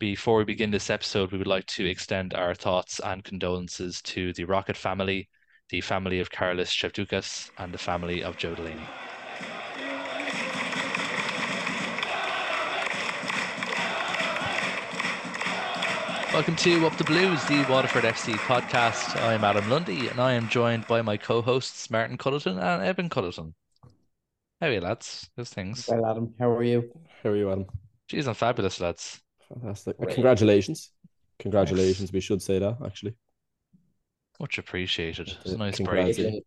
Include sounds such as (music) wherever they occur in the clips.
Before we begin this episode, we would like to extend our thoughts and condolences to the Rocket family, the family of Carlos Shevdukas, and the family of Joe Delaney. Welcome to Up the Blues, the Waterford FC podcast. I am Adam Lundy, and I am joined by my co-hosts Martin Culleton and Evan Culleton. How are you, lads? Those things. Well, Adam, how are you? How are you, Adam? Jeez, I'm fabulous, lads. Fantastic. Congratulations. Congratulations. We should say that, actually. Much appreciated. It's a nice Congrats. break.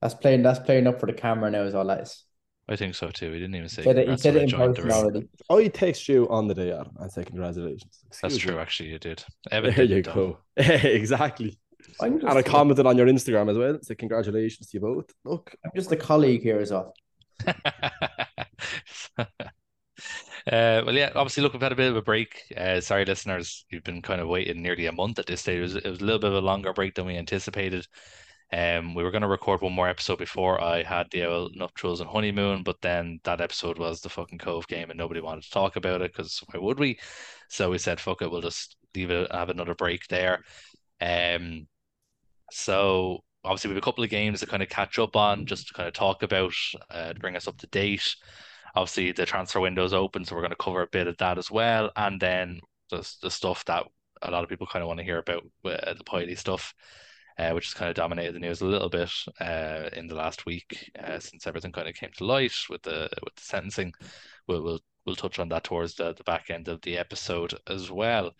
That's playing. That's playing up for the camera now. Is all that is. I think so too. We didn't even say. Said it, he said it in person already. Oh, he text you on the day, Adam, and say congratulations. That's Excuse true, actually. You did. (laughs) Evan There you go. (laughs) exactly. I'm just, And I commented on your Instagram as well. Say congratulations to you both. Look, I'm just a colleague here as well. (laughs) uh, well, yeah, obviously, look, we've had a bit of a break. Uh, sorry, listeners, you've been kind of waiting nearly a month at this stage. It was, it was a little bit of a longer break than we anticipated. Um, we were going to record one more episode before I had the nuptials and honeymoon, but then that episode was the fucking Cobh game, and nobody wanted to talk about it because why would we? So we said, fuck it, we'll just leave it, have another break there. Um, so obviously we have a couple of games to kind of catch up on, just to kind of talk about, uh, bring us up to date. Obviously the transfer window is open, so we're going to cover a bit of that as well, and then the the stuff that a lot of people kind of want to hear about, uh, the Pilley stuff, uh, which has kind of dominated the news a little bit uh, in the last week, uh, since everything kind of came to light with the with the sentencing. We'll we'll we'll touch on that towards the, the back end of the episode as well,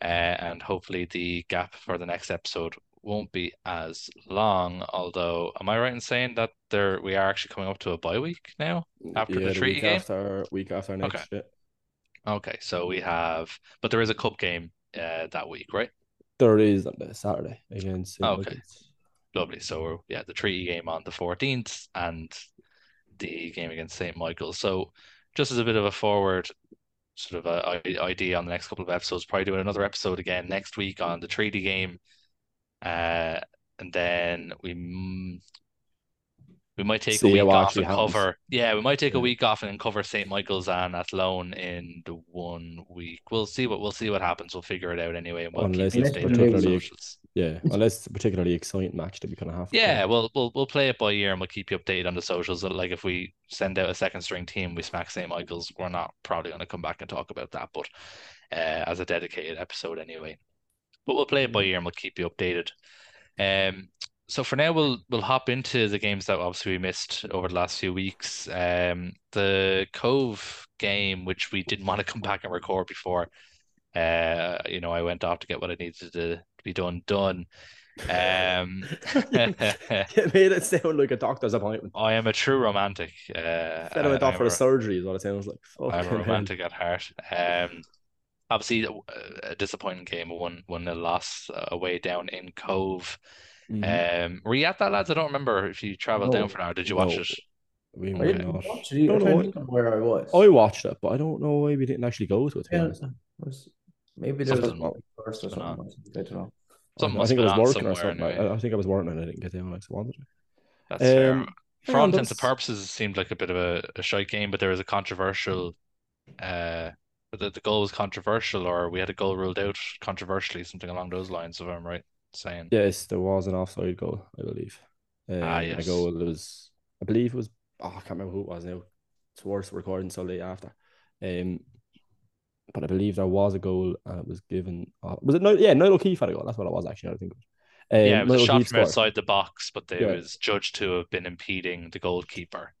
uh, and hopefully the gap for the next episode won't be as long. Although, am I right in saying that there we are actually coming up to a bye week now? After the treaty week game? after week after next. Okay. Yeah. Okay, so we have, but there is a cup game uh, that week, right? There is on the Saturday against. Okay. Lovely. So we're, yeah, the treaty game on the 14th and the game against St. Michael's. So just as a bit of a forward sort of a idea on the next couple of episodes, probably doing another episode again next week on the treaty game. Uh, and then we we might take a week off and happens. cover. Yeah, we might take a week off and cover St. Michael's and Athlone in the one week. We'll see what we'll see what happens. We'll figure it out anyway, we'll Unless keep it's updated on the particularly- socials. Yeah, unless it's a particularly exciting match that we kind of have. Yeah, play. we'll we'll we'll play it by ear and we'll keep you updated on the socials. Like if we send out a second string team, we smack St. Michael's, we're not probably going to come back and talk about that, but uh, as a dedicated episode anyway. But we'll play it by ear and we'll keep you updated. Um, so for now, we'll we'll hop into the games that obviously we missed over the last few weeks. Um, the Cobh game, which we didn't want to come back and record before. Uh, you know, I went off to get what I needed to be done done. Um, (laughs) (laughs) it made it sound like a doctor's appointment. I am a true romantic. Uh, Instead of went I- off for I'm a a- surgery, is what it sounds like. I'm Fucking a hell. romantic at heart. Um, obviously, a, a disappointing game, a one one nil loss uh, away down in Cobh. Mhm. Um, were you at that, lads? I don't remember if you travelled down for that. Or did you watch No. it? we I didn't not. watch it. either. Don't know trying what- to think of where I was. I watched it, but I don't know why we didn't actually go to it. to Yeah, it was- maybe there was a Something- first or something something. I don't know. Something I think I was been working or something. anyway. I, I think I was working and I didn't get down like I wanted to. That's fair. Um, For yeah, all intents and was- purposes, it seemed like a bit of a, a shite game, but there was a controversial. Uh, the, the goal was controversial, or we had a goal ruled out controversially, something along those lines, if I'm right saying. Yes, there was an offside goal, I believe. Um, Ah, A goal that was, I believe it was, oh, I can't remember who it was now. It's worse recording so late after. Um, but I believe there was a goal and it was given. Uh, was it no? Yeah, Niall O'Keefe had a goal. That's what it was actually. I think. Um, yeah, it was a shot O'Keefe from scored. outside the box, but they Yeah. was judged to have been impeding the goalkeeper.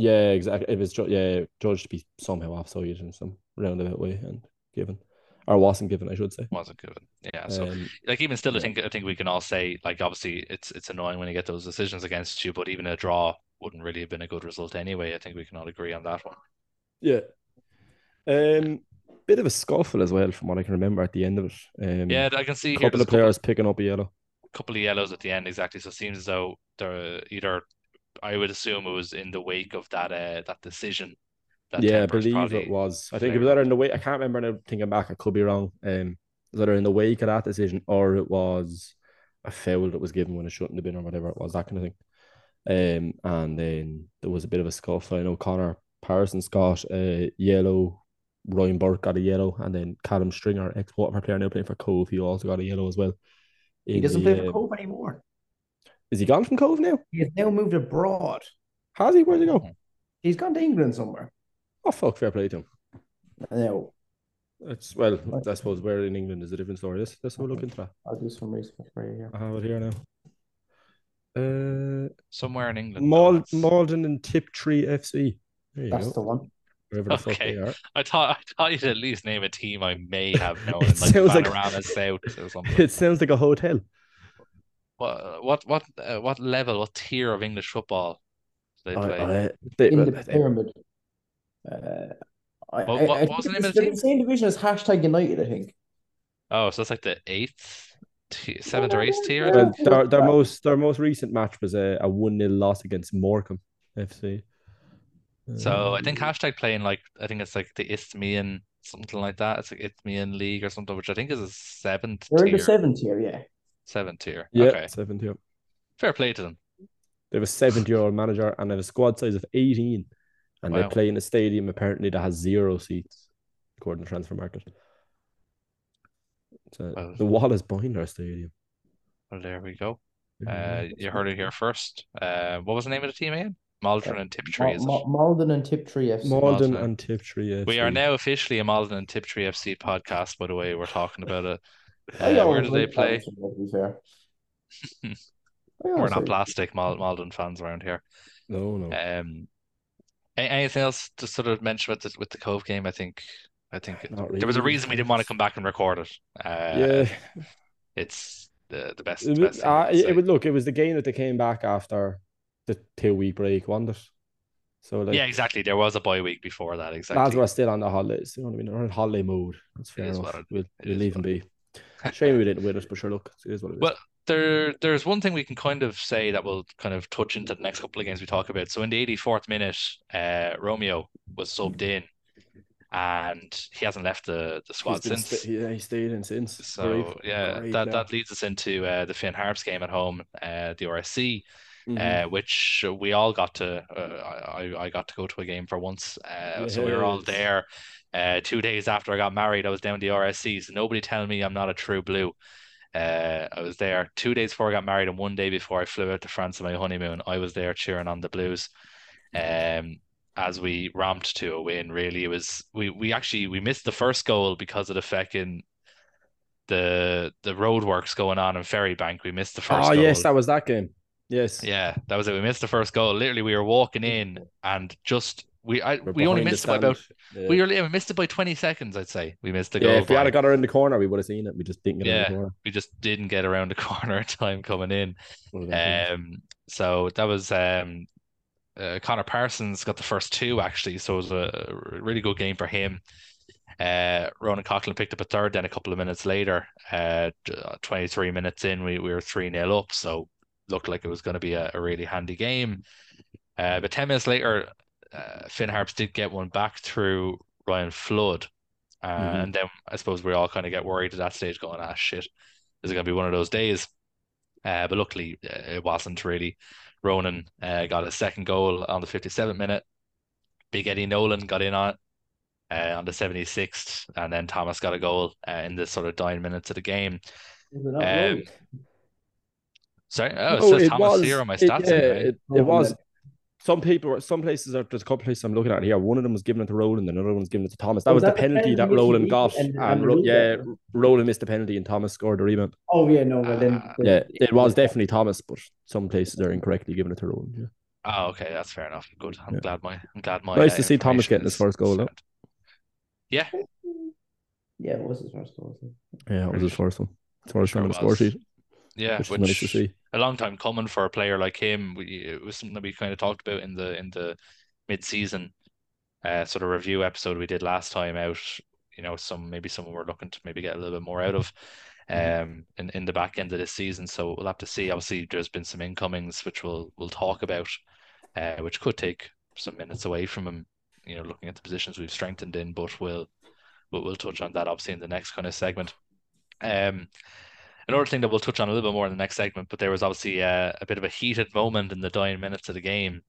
Yeah, exactly. It was yeah judged to be somehow offside in some roundabout way and given, or wasn't given, I should say. Wasn't given. Yeah, so Um, like even still, I think I think we can all say like obviously it's it's annoying when you get those decisions against you, but even a draw wouldn't really have been a good result anyway. I think we can all agree on that one. yeah. Um, bit of a scuffle as well, from what I can remember at the end of it. Um, Yeah, I can see a couple of players picking up a yellow. A couple of yellows at the end exactly. So it seems as though they're either I would assume it was in the wake of that uh that decision. That yeah, I believe it was. I think it was either in the wake. I can't remember now. Thinking back, I could be wrong. Um, it was either in the wake of that decision or it was a foul that was given when it shouldn't have been or whatever it was, that kind of thing. Um, and then there was a bit of a scuffle. I know Connor Parsons got a yellow Ryan Burke got a yellow, and then Callum Stringer, ex Waterford player now playing for Cobh, he also got a yellow as well. He doesn't the, play for uh, Cobh anymore. Is he gone from Cobh now? He has now moved abroad. Has he? Where'd he go? He's gone to England somewhere. Oh fuck, fair play to him. No. It's well, I suppose where in England is a different story. Let's let's have a look into that. I'll do some research for you here. I have it here now. Uh, Somewhere in England. though, Mal- Maldon and Tiptree FC. There you That's go. the one. Wherever the fuck Okay. they are. I thought I thought you'd at least name a team I may have known, (laughs) It like sounds like- South or (laughs) something. It sounds like a hotel. What what what uh, what level, what tier of English football do they I- play? I- they- In the they- pyramid. Uh, I, What- I, what- I what was the name of the they're team? the same division as hashtag United, I think. Oh, so it's like the eighth, t- seventh or eighth no, tier. Well, their, their most their most recent match was a, a one 0 loss against Morecambe FC. So I think Um, hashtag playing like I think it's like the Isthmian something like that. It's like Isthmian League or something, which I think is a seventh They're in the seventh tier, yeah. Seventh tier. yeah, Okay. seventy. yeah. Fair play to them. They have a seventy-year-old manager and they have a squad size of eighteen, and they play in a stadium apparently that has zero seats, according to Transfermarkt. So Well- the wall is behind our stadium. Well, there we go. Uh, you heard it here first. Uh, what was the name of the team again? Maldron and Tiptree, Ma- is it? Ma- Maldon and Tiptree FC. Maldon Maldon. and Tiptree. We are now officially a Maldon and Tiptree FC podcast, by the way. We're talking about it. I Uh, where always do they play? Maldon, to be fair. (laughs) I We're not plastic Mal- Maldon fans around here. No, no. Um, anything else to sort of mention with the with the Cobh game? I think I think it- Not there was a reason we didn't want to come back and record it. Uh, yeah, it's the the best. it, the would- best thing uh, it, would look. It was the game that they came back after the two-week break, wasn't it? So like, yeah, exactly. There was a bye week before that. Exactly. lads Exactly. were still on the holidays. You know what I mean? They're in holiday mode. That's fair is enough. what it- we'll it we'll is leave them what be. (laughs) Shame we didn't win it, but sure, look, it is what it is. Well, there there's one thing we can kind of say that will kind of touch into the next couple of games we talk about. So in the 84th minute, uh, Romeo was subbed in, and he hasn't left the the squad since. sta- yeah, he stayed in since. So Great- yeah, great that that leads us into uh, the Finn Harps game at home, uh, the RSC, Mhm. uh, which we all got to. Uh, I I got to go to a game for once, uh, so we were all there. Uh, two days after I got married, I was down the RSC. So nobody tell me I'm not a true blue. Uh, I was there two days before I got married, and one day before I flew out to France on my honeymoon. I was there cheering on the Blues. Um, as we ramped to a win, really, it was we we actually we missed the first goal because of the fucking the the roadworks going on in Ferrybank. We missed the first Oh goal. yes, that was that game. Yes. Yeah, that was it. We missed the first goal. Literally, we were walking in and just we I We're only missed it by about. Yeah. we were yeah, we missed it by 20 seconds, I'd say. We missed the yeah, goal if we had got her in the corner, we would have seen it. We just didn't get her in Yeah. the corner. We just didn't get around the (laughs) corner in time coming in. Would have been brilliant. Um, so that was um, uh, Connor Parsons got the first two actually, so it was a really good game for him. Uh, Ronan Coughlan picked up a third. Then a couple of minutes later, uh, 23 minutes in, we, we were three 0 up. So looked like it was going to be a, a really handy game. Uh, but 10 minutes later, uh, Finn Harps did get one back through Ryan Flood. Uh, Mhm. And then I suppose we all kind of get worried at that stage, going, ah, shit, is it going to be one of those days? Uh, but luckily, uh, it wasn't really. Ronan uh, got a second goal on the 57th minute. Big Eddie Nolan got in on it uh, on the 76th, and then Thomas got a goal uh, in the sort of dying minutes of the game. Is it Um, Rowan? Sorry, oh, it No, says Thomas here on my it- stats. yeah, anyway. it, it was. Some people, some places are. There's a couple places I'm looking at here. One of them was giving it to Roland, and another one's giving it to Thomas. That Was was, that the the penalty that Roland he- got, and- and, and Ro- yeah. Roland missed the penalty, and Thomas scored the rebound. Oh yeah, no, but then Ah. Yeah, it was definitely Thomas, but some places are incorrectly giving it to Roland. Yeah. Oh, okay, that's fair enough. Good. I'm Yeah. glad my I'm glad my Nice uh, to see Thomas getting his first goal, though. Yeah, yeah, it was his first goal. Yeah, it was his first one. That's what I was Sure trying on the score sheet, yeah, which which nice to see. a long time coming for a player like him. We, it was something that we kind of talked about in the in the mid-season uh, sort of review episode we did last time out. You know, some maybe someone we're looking to maybe get a little bit more out of um in, in the back end of this season. So we'll have to see. Obviously, there's been some incomings which we'll we'll talk about, uh, which could take some minutes away from him. You know, looking at the positions we've strengthened in, but we'll we'll, we'll touch on that obviously in the next kind of segment. Um, another thing that we'll touch on a little bit more in the next segment, but there was obviously uh, a bit of a heated moment in the dying minutes of the game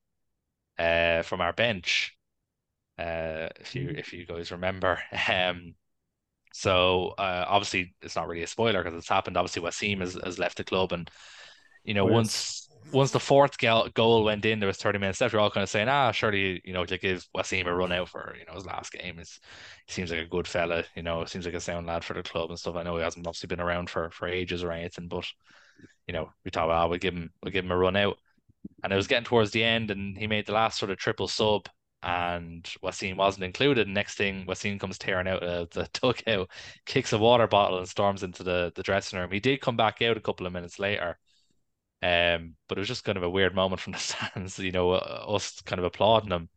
uh, from our bench. Uh, if you if you guys remember, (laughs) um, so uh, obviously it's not really a spoiler because it's happened. Obviously, Wasim has, has left the club, and you know Oh, once once the fourth goal, went in, there was 30 minutes left. We're all kind of saying, ah, surely, you know, to give Wasim a run out for, you know, his last game. Is he seems like a good fella, you know, seems like a sound lad for the club and stuff. I know he hasn't obviously been around for for ages or anything, but you know, we thought, ah, we'll give him we'll give him a run out. And it was getting towards the end, and he made the last sort of triple sub, and Wasim wasn't included. Next thing, Wasim comes tearing out of the (laughs) dugout, kicks a water bottle, and storms into the, the dressing room. He did come back out a couple of minutes later, um, but it was just kind of a weird moment from the (laughs) stands, you know, uh, us kind of applauding him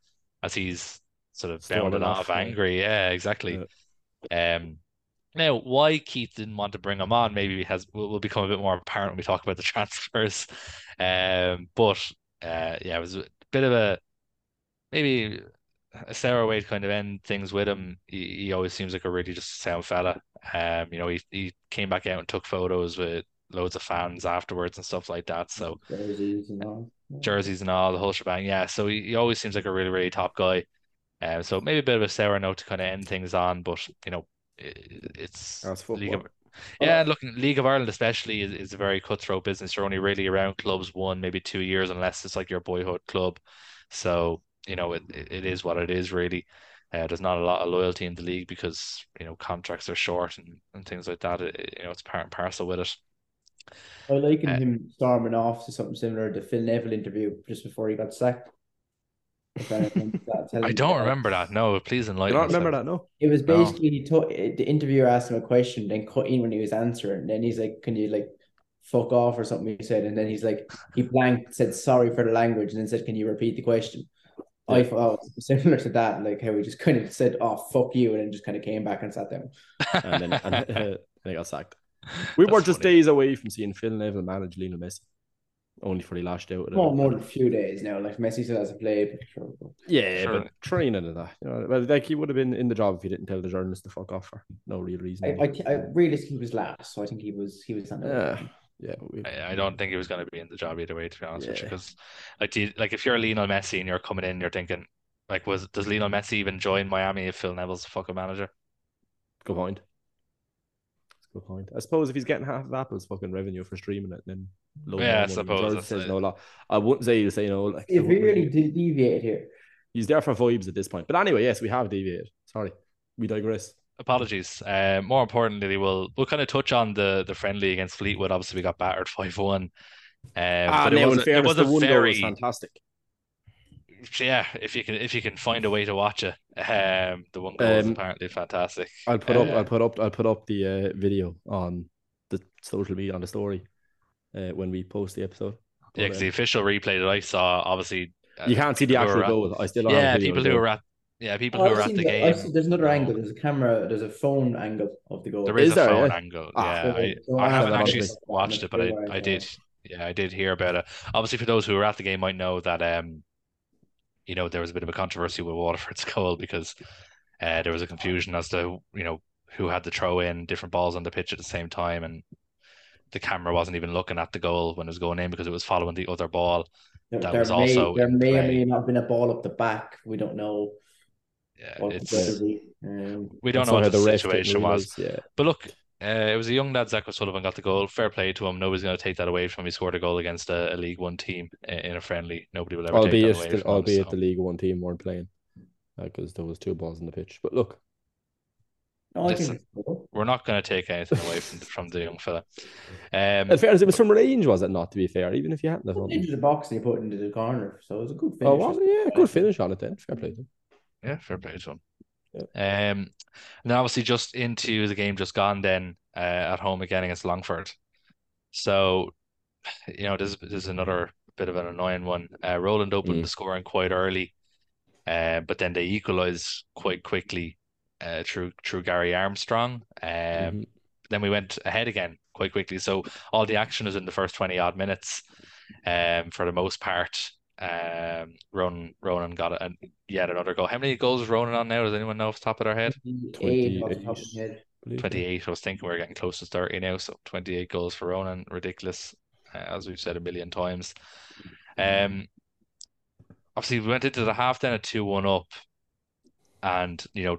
as he's sort of bounding off, off, angry. Yeah, exactly. Um, now, why Keith didn't want to bring him on, maybe has will, will become a bit more apparent when we talk about the (laughs) transfers. Um, but uh, yeah, it was a bit of a maybe a way to kind of end things with him. He, he always seems like a really just sound fella. Um, you know, he he came back out and took photos with loads of fans afterwards and stuff like that. So Jerseys and all. Yeah. jerseys and all the whole shebang. Yeah, so he, he always seems like a really really top guy. Um, so maybe a bit of a sour note to kind of end things on, but you know, it, it's That's League of yeah, looking League of Ireland especially is, is a very cutthroat business. You're only really around clubs one, maybe two years, unless it's like your boyhood club. So you know, it it, it is what it is really. Uh, there's not a lot of loyalty in the league because you know contracts are short and, and things like that. It, it- you know, it's part and parcel with it. I liken Uh, him storming off to something similar to Phil Neville interview just before he got sacked. If (laughs) that I don't that. remember that. No, please enlighten. enlighten don't us. remember that, no? It was No. basically he took the interviewer asked him a question, then cut in when he was answering. And then he's like, "Can you like fuck off or something?" He said, and then he's like, he blanked, said sorry for the language, and then said, "Can you repeat the question?" I thought it was similar to that, like how he just (laughs) kind of said, "Oh fuck you," and then just kind of came back and sat down. (laughs) And then, and, uh, then he got sacked. (laughs) We were just funny. days away from seeing Phil Neville manage Lionel Messi. Only for he lashed out. at it. More, more than a few days now. Like Messi still hasn't played. But sure, Yeah, Sure. but training and that. You know, well, like he would have been in the job if he didn't tell the journalist to fuck off for no real reason. I, I, I realistically he was last, so I think he was he was on the yeah, yeah. we- I, I don't think he was going to be in the job either way, to be honest with you. Yeah. Because, like, do you, like if you're Lionel Messi and you're coming in, you're thinking, like, was does Lionel Messi even join Miami if Phil Neville's the fucking manager? Good point. That's Good point. I suppose if he's getting half of Apple's fucking revenue for streaming it, then Yeah, I suppose George says it. no lot. I wouldn't say he'll say no. Like If we really really- de- deviate here, he's there for vibes at this point. But anyway, yes, we have deviated. Sorry, we digress. Apologies. Uh, more importantly, we'll we'll kind of touch on the the friendly against Fleetwood. Obviously, we got battered five one. Um, ah, but it was in a, it fairness, was the a one goal very was fantastic. Yeah. If you can if you can find a way to watch it, um, the one goal was Um, apparently fantastic. I'll put up, Uh, I'll put up, I'll put up the uh, video on the social media on the story uh, when we post the episode. Yeah, But, because the official replay that I saw, obviously, uh, you can't see the actual were at- goal. I still Yeah, video people who are at yeah people Oh, who I've were at the the- game. Seen- there's another angle. There's a camera. There's a phone angle of the goal. There is, Is a there, phone yeah? angle. Ah, yeah, so- I, I I haven't haven't actually watched it, but I, I did. Yeah, I did hear about it. Obviously, for those who were at the game, might know that um, you know, there was a bit of a controversy with Waterford's (laughs) goal because uh, there was a confusion as to you know who had to throw in different balls on the pitch at the same time, and the camera wasn't even looking at the goal when it was going in because it was following the other ball. There, that there was may, also there in may or may not have been a ball up the back. We don't know Yeah, it's. Um, we don't know what how the ref situation was. realise, Yeah, But look, uh, it was a young lad, Zach O'Sullivan, got the goal. Fair play to him. Nobody's going to take that away from him. He scored a goal against a, a League One team in, in a friendly. Nobody will ever take that away the, from him. albeit so. the League One team weren't playing because there was two balls in the pitch. But look, no, Listen. think it's cool. We're not going to take anything away from the, from the young fella. Um, in fairness, it was from range, was it not? To be fair, even if you hadn't have Put done into the box and you put it into the corner, so it was a good finish. Oh, was it? Yeah, good finish on it then. Fair play to him. Yeah, fair play to him. Um, and then obviously just into the game just gone then uh, at home again against Longford. So, you know, this, this is another bit of an annoying one. Uh, Roland opened Mm. the scoring quite early, uh, but then they equalised quite quickly uh, through through Gary Armstrong. Um, Mhm. Then we went ahead again quite quickly. So all the action was in the first 20 odd minutes. Um, for the most part, um, Ronan Ronan got it, and yet another goal. How many goals is Ronan on now? Does anyone know off the top of their head? 28 off the top of 28. my head. Believe me. 28. I was thinking we are getting close to 30 now. So 28 goals for Ronan. Ridiculous, uh, as we've said a million times. Um, obviously, we went into the half then at 2 1 up. and you know,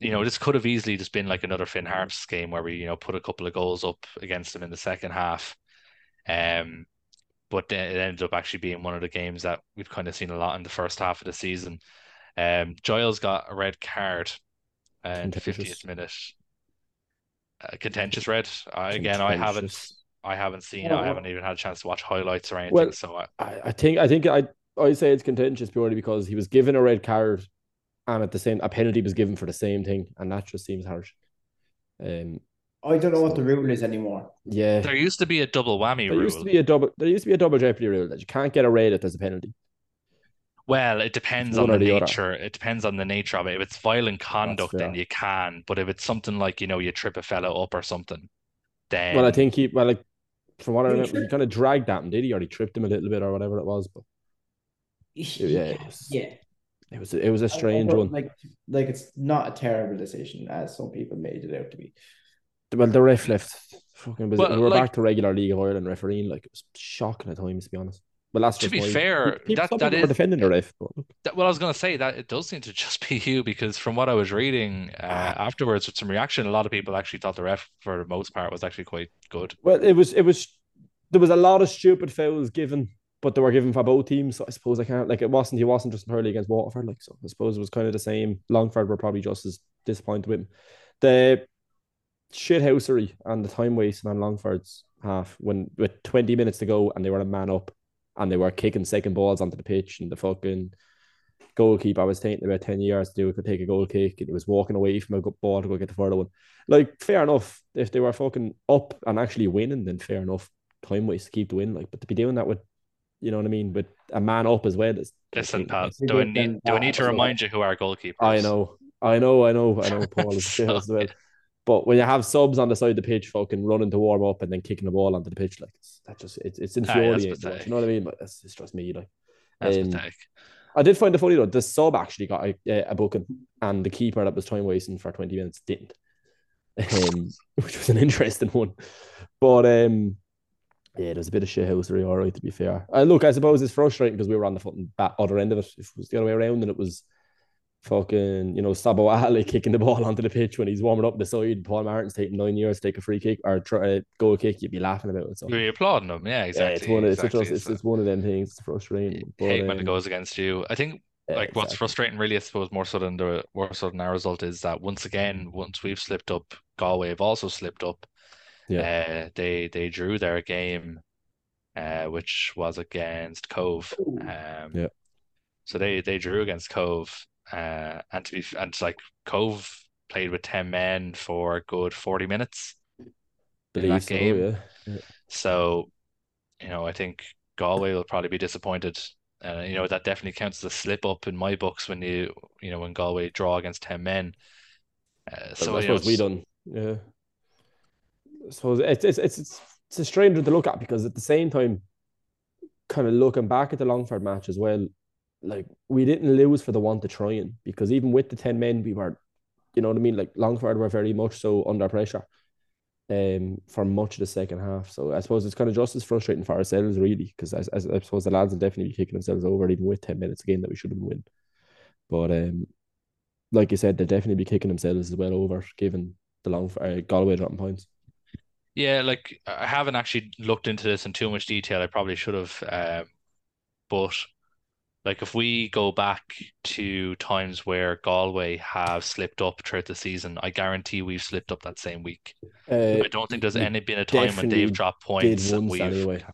you know, this could have easily just been like another Finn Harps game where we, you know, put a couple of goals up against them in the second half. Um, but it ended up actually being one of the games that we've kind of seen a lot in the first half of the season. Um, Giles got a red card in the 50th minute. Uh, contentious red. I, again, I haven't, I haven't seen. Oh, I haven't even had a chance to watch highlights or anything. Well, so I, I think, I think, I, I say it's contentious purely because he was given a red card, and at the same, a penalty was given for the same thing, and that just seems harsh. Um, I don't know what the rule is anymore. Yeah, there used to be a double whammy there rule. used to be a double. There used to be a double jeopardy rule that you can't get a red if there's a penalty. Well, it depends on the, the nature. Other. It depends on the nature of it. If it's violent conduct, then you can. But if it's something like you know you trip a fellow up or something, then well, I think he well like from what I remember, he kind of dragged at him, did he? Or he tripped him a little bit or whatever it was. But yeah, it was, yeah. It was it was a strange one. Like like it's not a terrible decision as some people made it out to be. Well, the ref left fucking. Well, we were like, back to regular League of Ireland refereeing. Like it was shocking at times, to be honest. Well, that's to be fair. People, that that is defending the ref. That, well, I was going to say that it does seem to just be you because from what I was reading uh, afterwards with some reaction, a lot of people actually thought the ref for the most part was actually quite good. Well, it was it was there was a lot of stupid fouls given, but they were given for both teams. So I suppose I can't like it wasn't he wasn't just entirely against Waterford. Like so, I suppose it was kind of the same. Longford were probably just as disappointed with him. The shithousery and the time wasting on Longford's half when with 20 minutes to go and they were a man up and they were kicking second balls onto the pitch and the fucking goalkeeper I was taking about 10 years to do it could take a goal kick and he was walking away from a good ball to go get the further one. Like, fair enough. If they were fucking up and actually winning, then fair enough. Time waste to keep the win. Like, but to be doing that with you know what I mean, with a man up as well. Is, Listen, Pat, do I need do I need to remind you who our goalkeeper I know. I know, I know, I know Paul is (laughs) so, as well. But when you have subs on the side of the pitch, fucking running to warm up and then kicking the ball onto the pitch, like that just it's it's infuriating. Ah, you know what I mean? But it's, it's just me, like. Um. I did find it funny though. The sub actually got a, a booking, and the keeper that was time wasting for twenty minutes didn't, um, (laughs) which was an interesting one. But um, yeah, there's a bit of shithousery, all right. To be fair, uh, look, I suppose it's frustrating because we were on the back other end of it. If it was the other way around, and it was fucking, you know, Sabo Ali (laughs) kicking the ball onto the pitch when he's warming up the side. Paul Martin's taking nine years to take a free kick or try a goal kick, you'd be laughing about it. So you're applauding them, yeah, exactly. Yeah, it's one of exactly. it's, just, it's, it's, one of them things. It's frustrating. But, hate um, when it um, goes against you. I think yeah, like what's frustrating really, I suppose, more so than the more so than our result is that once again, once we've slipped up, Galway have also slipped up. Yeah. Uh, they they drew their game, uh, which was against Cobh. Um, yeah. So they they drew against Cobh uh, and to be and like Cobh played with ten men for a good forty minutes in that game. So, yeah. yeah. so, you know, I think Galway will probably be disappointed. Uh, you know, that definitely counts as a slip up in my books when you you know when Galway draw against ten men. Uh, so suppose know, we done, yeah. So it's it's it's it's it's a stranger to look at because at the same time, kind of looking back at the Longford match as well, like we didn't lose for the want of trying because even with the 10 men we were you know what I mean? Like Longford were very much so under pressure um for much of the second half. So I suppose it's kind of just as frustrating for ourselves really because I, I, I, suppose the lads will definitely be kicking themselves over even with 10 minutes again that we should have win but um like you said they'll definitely be kicking themselves as well over given the long uh, Galway dropping points. Yeah like I haven't actually looked into this in too much detail. I probably should have um but like if we go back to times where Galway have slipped up throughout the season, I guarantee we've slipped up that same week. Uh, I don't think there's any been a time when they've dropped points. Anyway.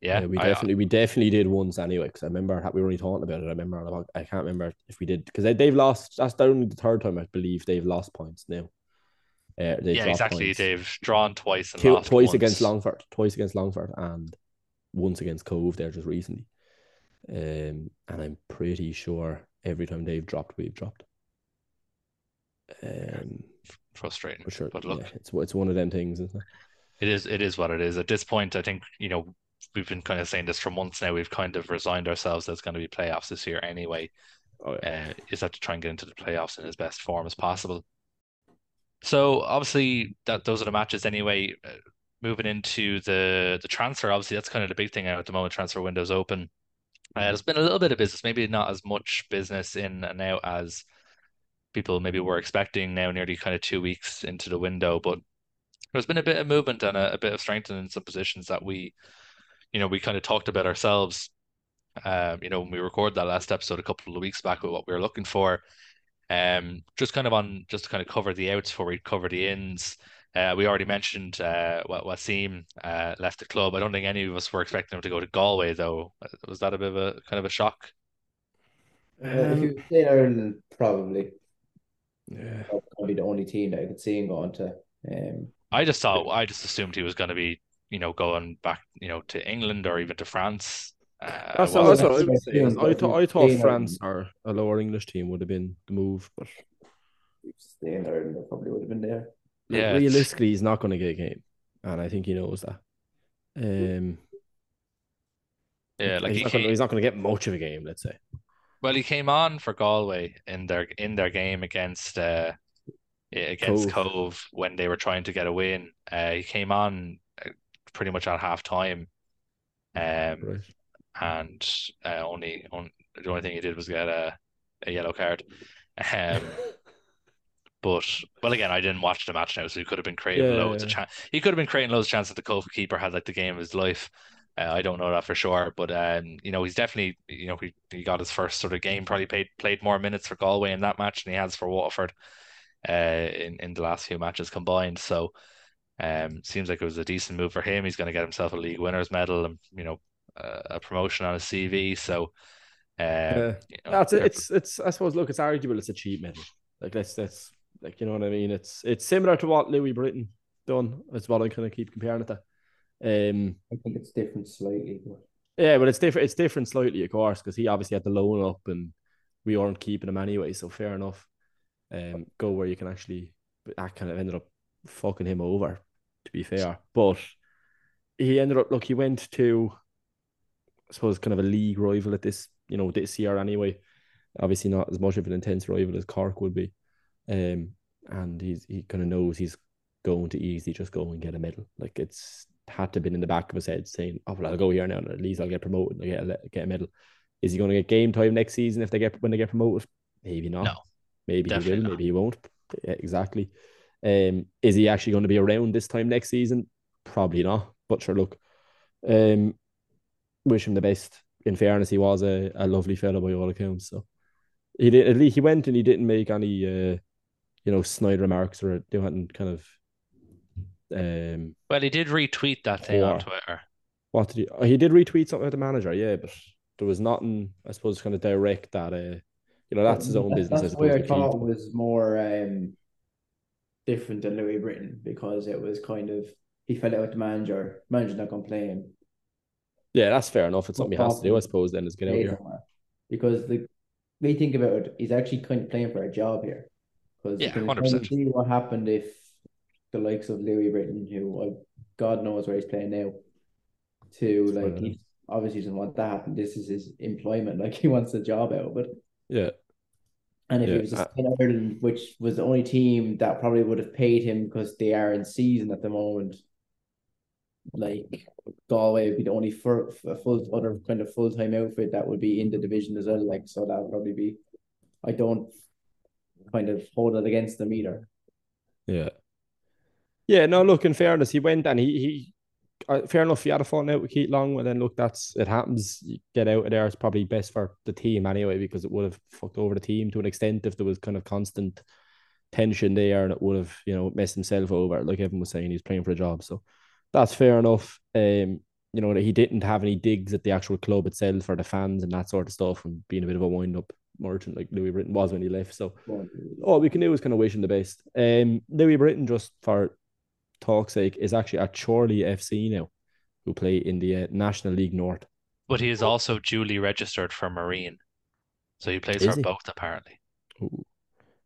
Yeah, yeah, we definitely I, we definitely did once anyway because I remember we were only talking about it. I remember I can't remember if we did because they, they've lost. That's only the third time I believe they've lost points now. Uh, yeah, exactly. Points. They've drawn twice and twice once. against Longford, twice against Longford, and once against Cobh there just recently. Um, and I'm pretty sure every time they've dropped, we've dropped. Um, frustrating. Sure, but look, yeah, it's it's one of them things, isn't it? It is. It is what it is. At this point, I think you know we've been kind of saying this for months now. We've kind of resigned ourselves it's going to be playoffs this year anyway. Oh, yeah. uh, is that to try and get into the playoffs in as best form as possible. So obviously that those are the matches anyway. Uh, moving into the the transfer, obviously that's kind of the big thing out at the moment. Transfer windows open. Uh, there's been a little bit of business, maybe not as much business in and out as people maybe were expecting now, nearly kind of two weeks into the window. But there's been a bit of movement and a, a bit of strengthening in some positions that we, you know, we kind of talked about ourselves. Um, you know, when we recorded that last episode a couple of weeks back with what we were looking for. Um, just kind of on just to kind of cover the outs before we cover the ins. Uh, we already mentioned uh, what Wasim uh, left the club. I don't think any of us were expecting him to go to Galway, though. Was that a bit of a kind of a shock? Uh, if you stay in Ireland, probably Yeah. that's probably the only team that I could see him going to. Um, I just thought I just assumed he was going to be, you know, going back, you know, to England or even to France. Uh, I That's, wasn't- what, that's what I that's would say. I is I but thought I thought um, France or a lower English team would have been the move, but if you stay Ireland, probably would have been there. Yeah, realistically, he's not going to get a game, and I think he knows that. Um, yeah, like he's, he not gonna, he's not going to get much of a game, let's say. well, he came on for Galway in their in their game against uh against Cobh. Cobh when they were trying to get a win. Uh, he came on uh, pretty much at half time. Um, Right. and uh, only on the only thing he did was get a, a yellow card. (laughs) Um, but well, again, I didn't watch the match now, so he could have been creating Yeah, loads of chance. He could have been creating loads of chances. At the Cobh keeper had like the game of his life. Uh, I don't know that for sure, but um, you know, he's definitely you know he, he got his first sort of game. Probably played played more minutes for Galway in that match than he has for Waterford. Uh, in in the last few matches combined. So, um, seems like it was a decent move for him. He's going to get himself a league winners medal and you know uh, a promotion on his CV. So, um, Yeah. you know, That's it's it's I suppose look it's arguable it's a cheap medal like that's that's like you know what I mean it's it's similar to what Louis Britton done that's what I kind of keep comparing it to um I think it's different slightly. But yeah but it's different it's different slightly of course because he obviously had the loan up and we weren't keeping him anyway so fair enough um go where you can actually but that kind of ended up fucking him over to be fair but he ended up look he went to I suppose kind of a league rival at this you know this year anyway obviously not as much of an intense rival as Cork would be. Um, and he's he kind of knows he's going to easily just go and get a medal. Like it's had to been in the back of his head saying, "Oh, well, I'll go here now, and at least I'll get promoted and I'll get a, get a medal." Is he going to get game time next season if they get when they get promoted? Maybe not. No, maybe he will. not. Maybe he won't. Yeah, exactly. Um, is he actually going to be around this time next season? Probably not. But sure, look, um, wish him the best. In fairness, he was a, a lovely fellow by all accounts. So he did at least he went and he didn't make any uh, you know, snide remarks or doing kind of um well, he did retweet that thing on Twitter. what did he oh, he did retweet something about the manager, yeah, but there was nothing I suppose kind of direct that uh you know that's his own That- business That's as why I opposed thought it was more um, different than Louis Britton because it was kind of he fell out with the manager. Manager's not going to play him. Yeah, that's fair enough. It's something he has to do, I suppose, then is get out here. somewhere. Because the we think about it, he's actually kind of playing for a job here. Because Yeah, you can 100%. kind of see what happened if the likes of Louis Britton, who uh, God knows where he's playing now, to It's like he obviously doesn't want that. This is his employment. (laughs) Like he wants the job out of it. Yeah. And if Yeah, he was just in Ireland, which was the only team that probably would have paid him because they are in season at the moment, like Galway would be the only for a full other kind of full time outfit that would be in the division as well. Like so, that would probably be. I don't kind of hold it against them either. Yeah. Yeah, no, look, in fairness, he went and he he uh, fair enough, he had a falling out with Keith Long, and then look, that's it happens. You get out of there, it's probably best for the team anyway, because it would have fucked over the team to an extent if there was kind of constant tension there and it would have, you know, messed himself over. Like Evan was saying, he's playing for a job. So that's fair enough. Um, you know, he didn't have any digs at the actual club itself for the fans and that sort of stuff and being a bit of a wind up merchant like Louis Britton was when he left. So all we can do is kind of wish him the best. Um, Louis Britton, just for talk's sake, is actually at Chorley FC now, who play in the uh, National League North. But he is also duly registered for Marine. So he plays Is for he? both apparently. Ooh.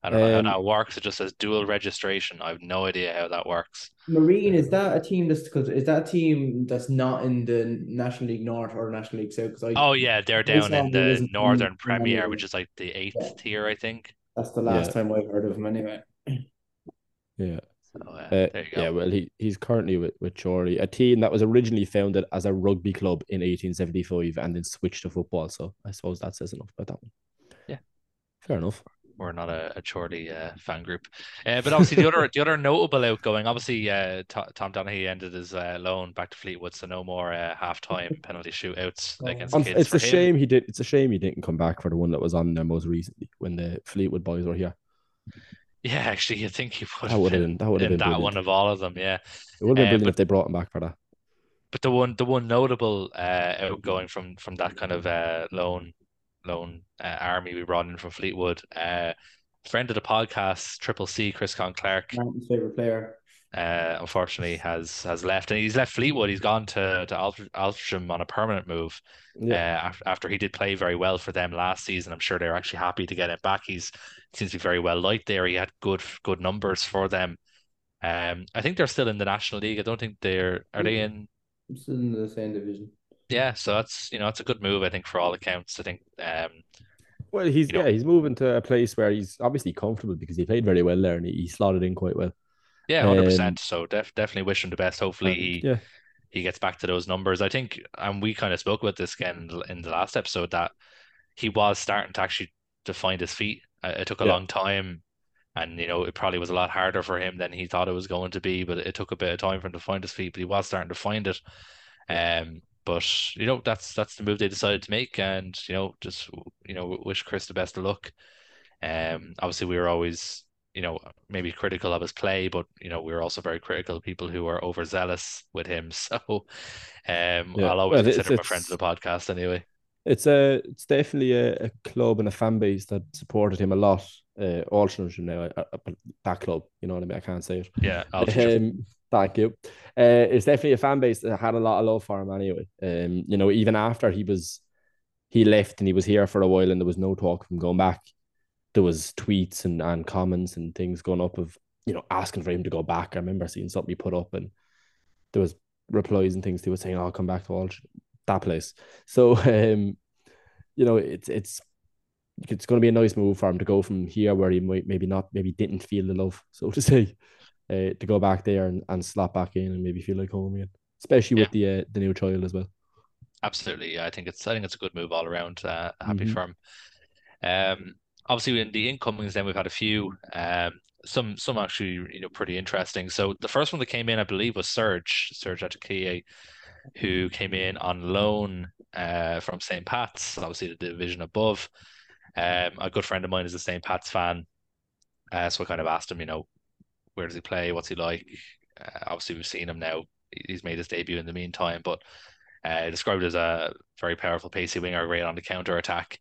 I don't know Um, how that works. It just says dual registration. I have no idea how that works. Marine is that a team that's because is that a team that's not in the National League North or National League South? Because I Oh yeah, they're down in the wasn't in Northern Premier, Premier which is like the eighth Yeah. tier, I think. that's the last Yeah. time I've heard of him anyway. (clears throat) Yeah. So, uh, Uh, there you go. yeah, well, he he's currently with, with Chorley, a team that was originally founded as a rugby club in 1875 and then switched to football. So I suppose that says enough about that one. Yeah. fair enough. We're not a, a Chorley uh, fan group. Uh, but obviously the other (laughs) the other notable outgoing, obviously uh, Tom, Tom Donaghy ended his uh, loan back to Fleetwood, so no more uh, half time (laughs) penalty shootouts Oh. against Unf- kids. It's a him. shame he did. It's a shame he didn't come back for the one that was on there most recently when the Fleetwood boys were here. Yeah, actually, I think he would That have would have been that would have been that brilliant. one of all of them. Yeah, It would have been Uh, brilliant but- if they brought him back for that. but the one the one notable uh, outgoing from from that kind of uh, loan loan uh, army we brought in from Fleetwood, uh, friend of the podcast, Triple C, Chris Conn-Clarke. Martin's favorite player. uh, unfortunately has has left, and he's left Fleetwood. He's gone to to Altrincham on a permanent move. Yeah, Uh, af- after he did play very well for them last season, I'm sure they're actually happy to get him back. He's seems to be very well liked there. He had good good numbers for them. Um, I think they're still in the National League. I don't think they're are they in. It's in the same division. Yeah, so that's you know it's a good move I think for all accounts. I think um well, he's you know- yeah he's moving to a place where he's obviously comfortable because he played very well there and he, he slotted in quite well. yeah, hundred Um, percent. So def- definitely wish him the best. Hopefully he yeah, he gets back to those numbers. I think, and we kind of spoke about this again in the- in the last episode that he was starting to actually to find his feet. Uh, It took a Yeah. long time, and you know it probably was a lot harder for him than he thought it was going to be. But it took a bit of time for him to find his feet. But he was starting to find it. Um, but you know that's that's the move they decided to make, and you know just you know wish Chris the best of luck. Um, obviously we were always you know maybe critical of his play, but you know we were also very critical of people who are overzealous with him. (laughs) So, um, Yeah. I'll always Well, it's- consider him a friend of the podcast anyway. it's a it's definitely a, a club and a fan base that supported him a lot. Uh, Altrincham now, uh, that club, you know what I mean. I can't say it. Yeah, Um, thank you. Uh, it's definitely a fan base that had a lot of love for him anyway. Um, you know, even after he was he left and he was here for a while and there was no talk of him going back, there was tweets and, and comments and things going up of, you know, asking for him to go back. I remember seeing something he put up and there was replies and things he was saying, I'll come back to Aldrin, that place. So (laughs) um, you know, it's it's it's going to be a nice move for him to go from here where he might maybe not maybe didn't feel the love, so to say, uh, to go back there and, and slap back in and maybe feel like home again, especially with the uh, the new child as well. Absolutely, yeah. I think it's I think it's a good move all around. Uh, happy Mhm. for him. Um, obviously in the incomings, then we've had a few. Um, some some actually you know pretty interesting. So the first one that came in, I believe, was Serge Serge Atakayi, who came in on loan uh from St. Pat's, obviously the division above. Um, a good friend of mine is a St. Pat's fan, uh, so I kind of asked him, you know, where does he play? What's he like? Uh, obviously, we've seen him now. He's made his debut in the meantime, but uh, described as a very powerful, pacey winger, great on the counter attack.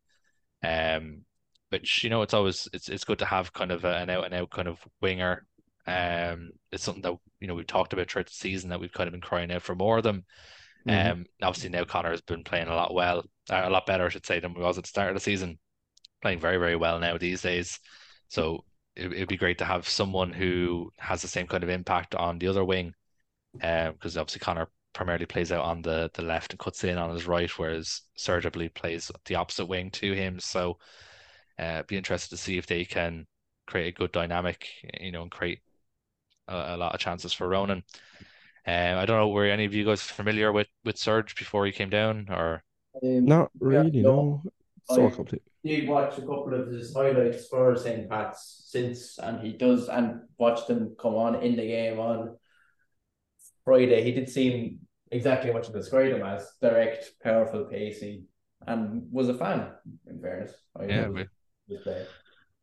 Um, which you know, it's always it's it's good to have kind of a, an out and out kind of winger. Um, it's something that you know we've talked about throughout the season that we've kind of been crying out for more of them. Mhm. Um, obviously now Connor has been playing a lot well, uh, a lot better, I should say, than we was at the start of the season. Playing very, very well now these days. So it, it'd be great to have someone who has the same kind of impact on the other wing. Um, because obviously Connor primarily plays out on the the left and cuts in on his right, whereas Serge, I believe, plays the opposite wing to him. So uh, be interested to see if they can create a good dynamic, you know, and create a, a lot of chances for Ronan. Um, I don't know, were any of you guys familiar with with Serge before he came down, or Um, Not Yeah, really, no. no. So I- complete. did watch a couple of his highlights for St. Pat's since, and he does, and watched them come on in the game on Friday. He did seem exactly what you described him as direct, powerful, pacey, and was a fan, in fairness. I Yeah, we- his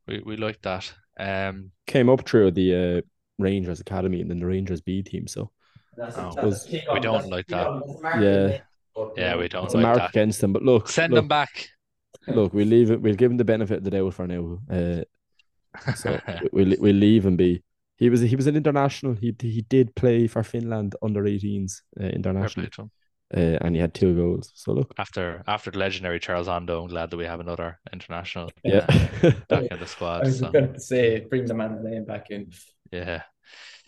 we we like that. Um, Came up through the uh, Rangers Academy and then the Rangers B team. So That's Oh. that's Was- we don't that's like that. on the market, Yeah. Yeah, we don't it's a like mark that. against them. But look, Send look, them back. Look, we'll leave it. We'll give him the benefit of the doubt for now. Uh, so (laughs) we- we'll we'll leave him be. He was he was an international. He he did play for Finland under 18s uh, Fair play internationally, uh, and he had two goals. So look, After after the legendary Charles Ondo, I'm glad that we have another international (laughs) yeah, uh, back in the (laughs) I squad. was So going to say, bring the man's name back in. yeah.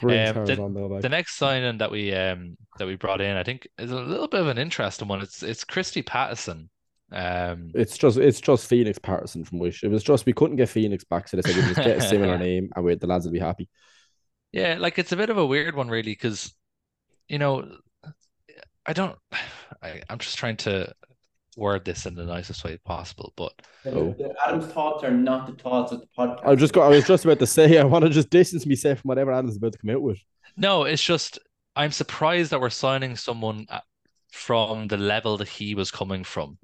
Um, Charles on though, The next signing that we um that we brought in, I think, is a little bit of an interesting one. It's it's Christy Pattison. Um, It's just it's just Phoenix Patterson from Wish. It was just we couldn't get Phoenix back, so they said we just get a (laughs) similar name and we the lads will be happy. Yeah, like it's a bit of a weird one, really, because you know, I don't. (sighs) I, I'm just trying to word this in the nicest way possible, but Oh. Adam's thoughts are not the thoughts of the podcast. I was just got, I was just about to say I want to just distance myself from whatever Adam's about to come out with. no, it's just I'm surprised that we're signing someone from the level that he was coming from.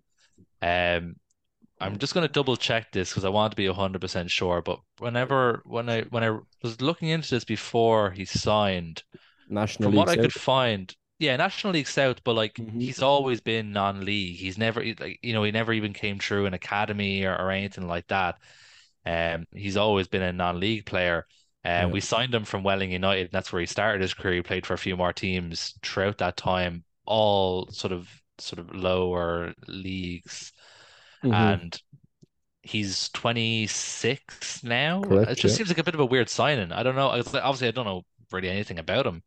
Um, I'm just going to double check this because I want to be 100% sure. But whenever when I when I was looking into this before he signed, National from League what I could find, yeah, National League South, but like Mhm. he's always been non-league. He's never like you know he never even came through an academy or, or anything like that. Um, he's always been a non-league player. Yeah. And we signed him from Welling United, and that's where he started his career. He played for a few more teams throughout that time, all sort of sort of lower leagues, Mhm. and he's 26 now. Correct, It just yeah. seems like a bit of a weird signing. I don't know. Obviously, I don't know really anything about him.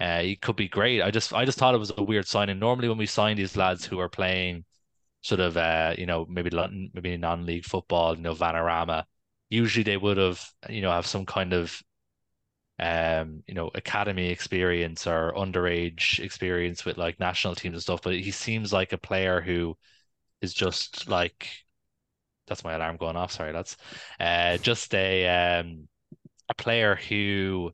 Uh, he could be great. I just I just thought it was a weird signing. Normally, when we sign these lads who are playing sort of uh, you know, maybe London, maybe non-league football, you know, Vanarama, usually they would have, you know, have some kind of um, you know, academy experience or underage experience with like national teams and stuff. But he seems like a player who is just like that's my alarm going off. Sorry, that's uh just a um a player who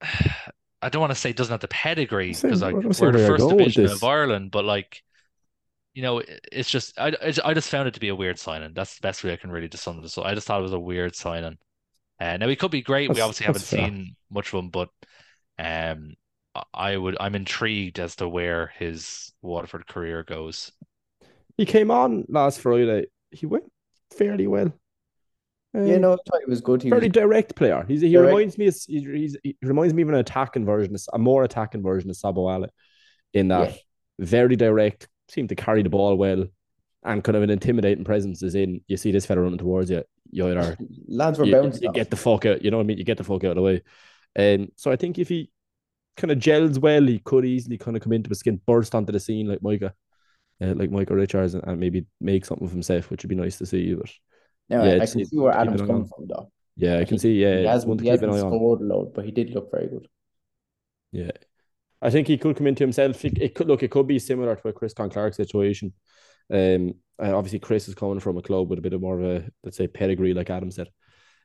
(sighs) I don't want to say doesn't have the pedigree because like we're the first division of Ireland, but like you know, it's just I I just found it to be a weird signing. That's the best way I can really just sum it. So I just thought it was a weird signing. Uh, now he could be great. We obviously haven't fair. seen much of him, but um, I- I would I'm intrigued as to where his Waterford career goes. He came on last Friday. He went fairly well. Yeah, Um, no, I thought he was good. He fairly was, direct player. He's he Direct. reminds me of, he's, he's, he reminds me of an attacking version, of- a more attacking version of Sabo Sobowale, in that Yeah. very direct, seemed to carry the ball well, and kind of an intimidating presence. Is in you see this fella running towards you, you either (laughs) lads were you, bouncing. you get the fuck out. You know what I mean? You get the fuck out of the way. Um, so I think if he kind of gels well, he could easily kind of come into a skin, burst onto the scene like Micah, uh, like Micah Richards, and, and maybe make something of himself, which would be nice to see. But Now, yeah, I it's- can see where Adam's coming from, though. yeah, I can he- see. Yeah, he hasn't, he hasn't scored a load, but he did look very good. Yeah. I think he could come into himself. It, it could look, it could be similar to a Chris Conn-Clarke situation. Um, obviously Chris is coming from a club with a bit of more of a let's say pedigree, like Adam said.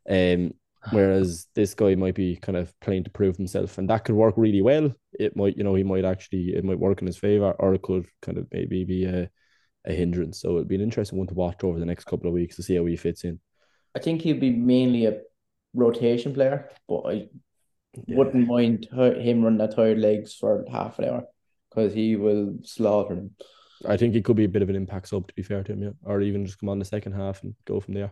Um, whereas this guy might be kind of playing to prove himself, and that could work really well. It might, you know, he might actually it might work in his favor, or it could kind of maybe be a, a hindrance. So it'd be an interesting one to watch over the next couple of weeks to see how he fits in. I think he'll be mainly a rotation player, but I Yeah. wouldn't mind him running that tired legs for half an hour because he will slaughter them. I think he could be a bit of an impact sub, to be fair to him, yeah. Or even just come on the second half and go from there.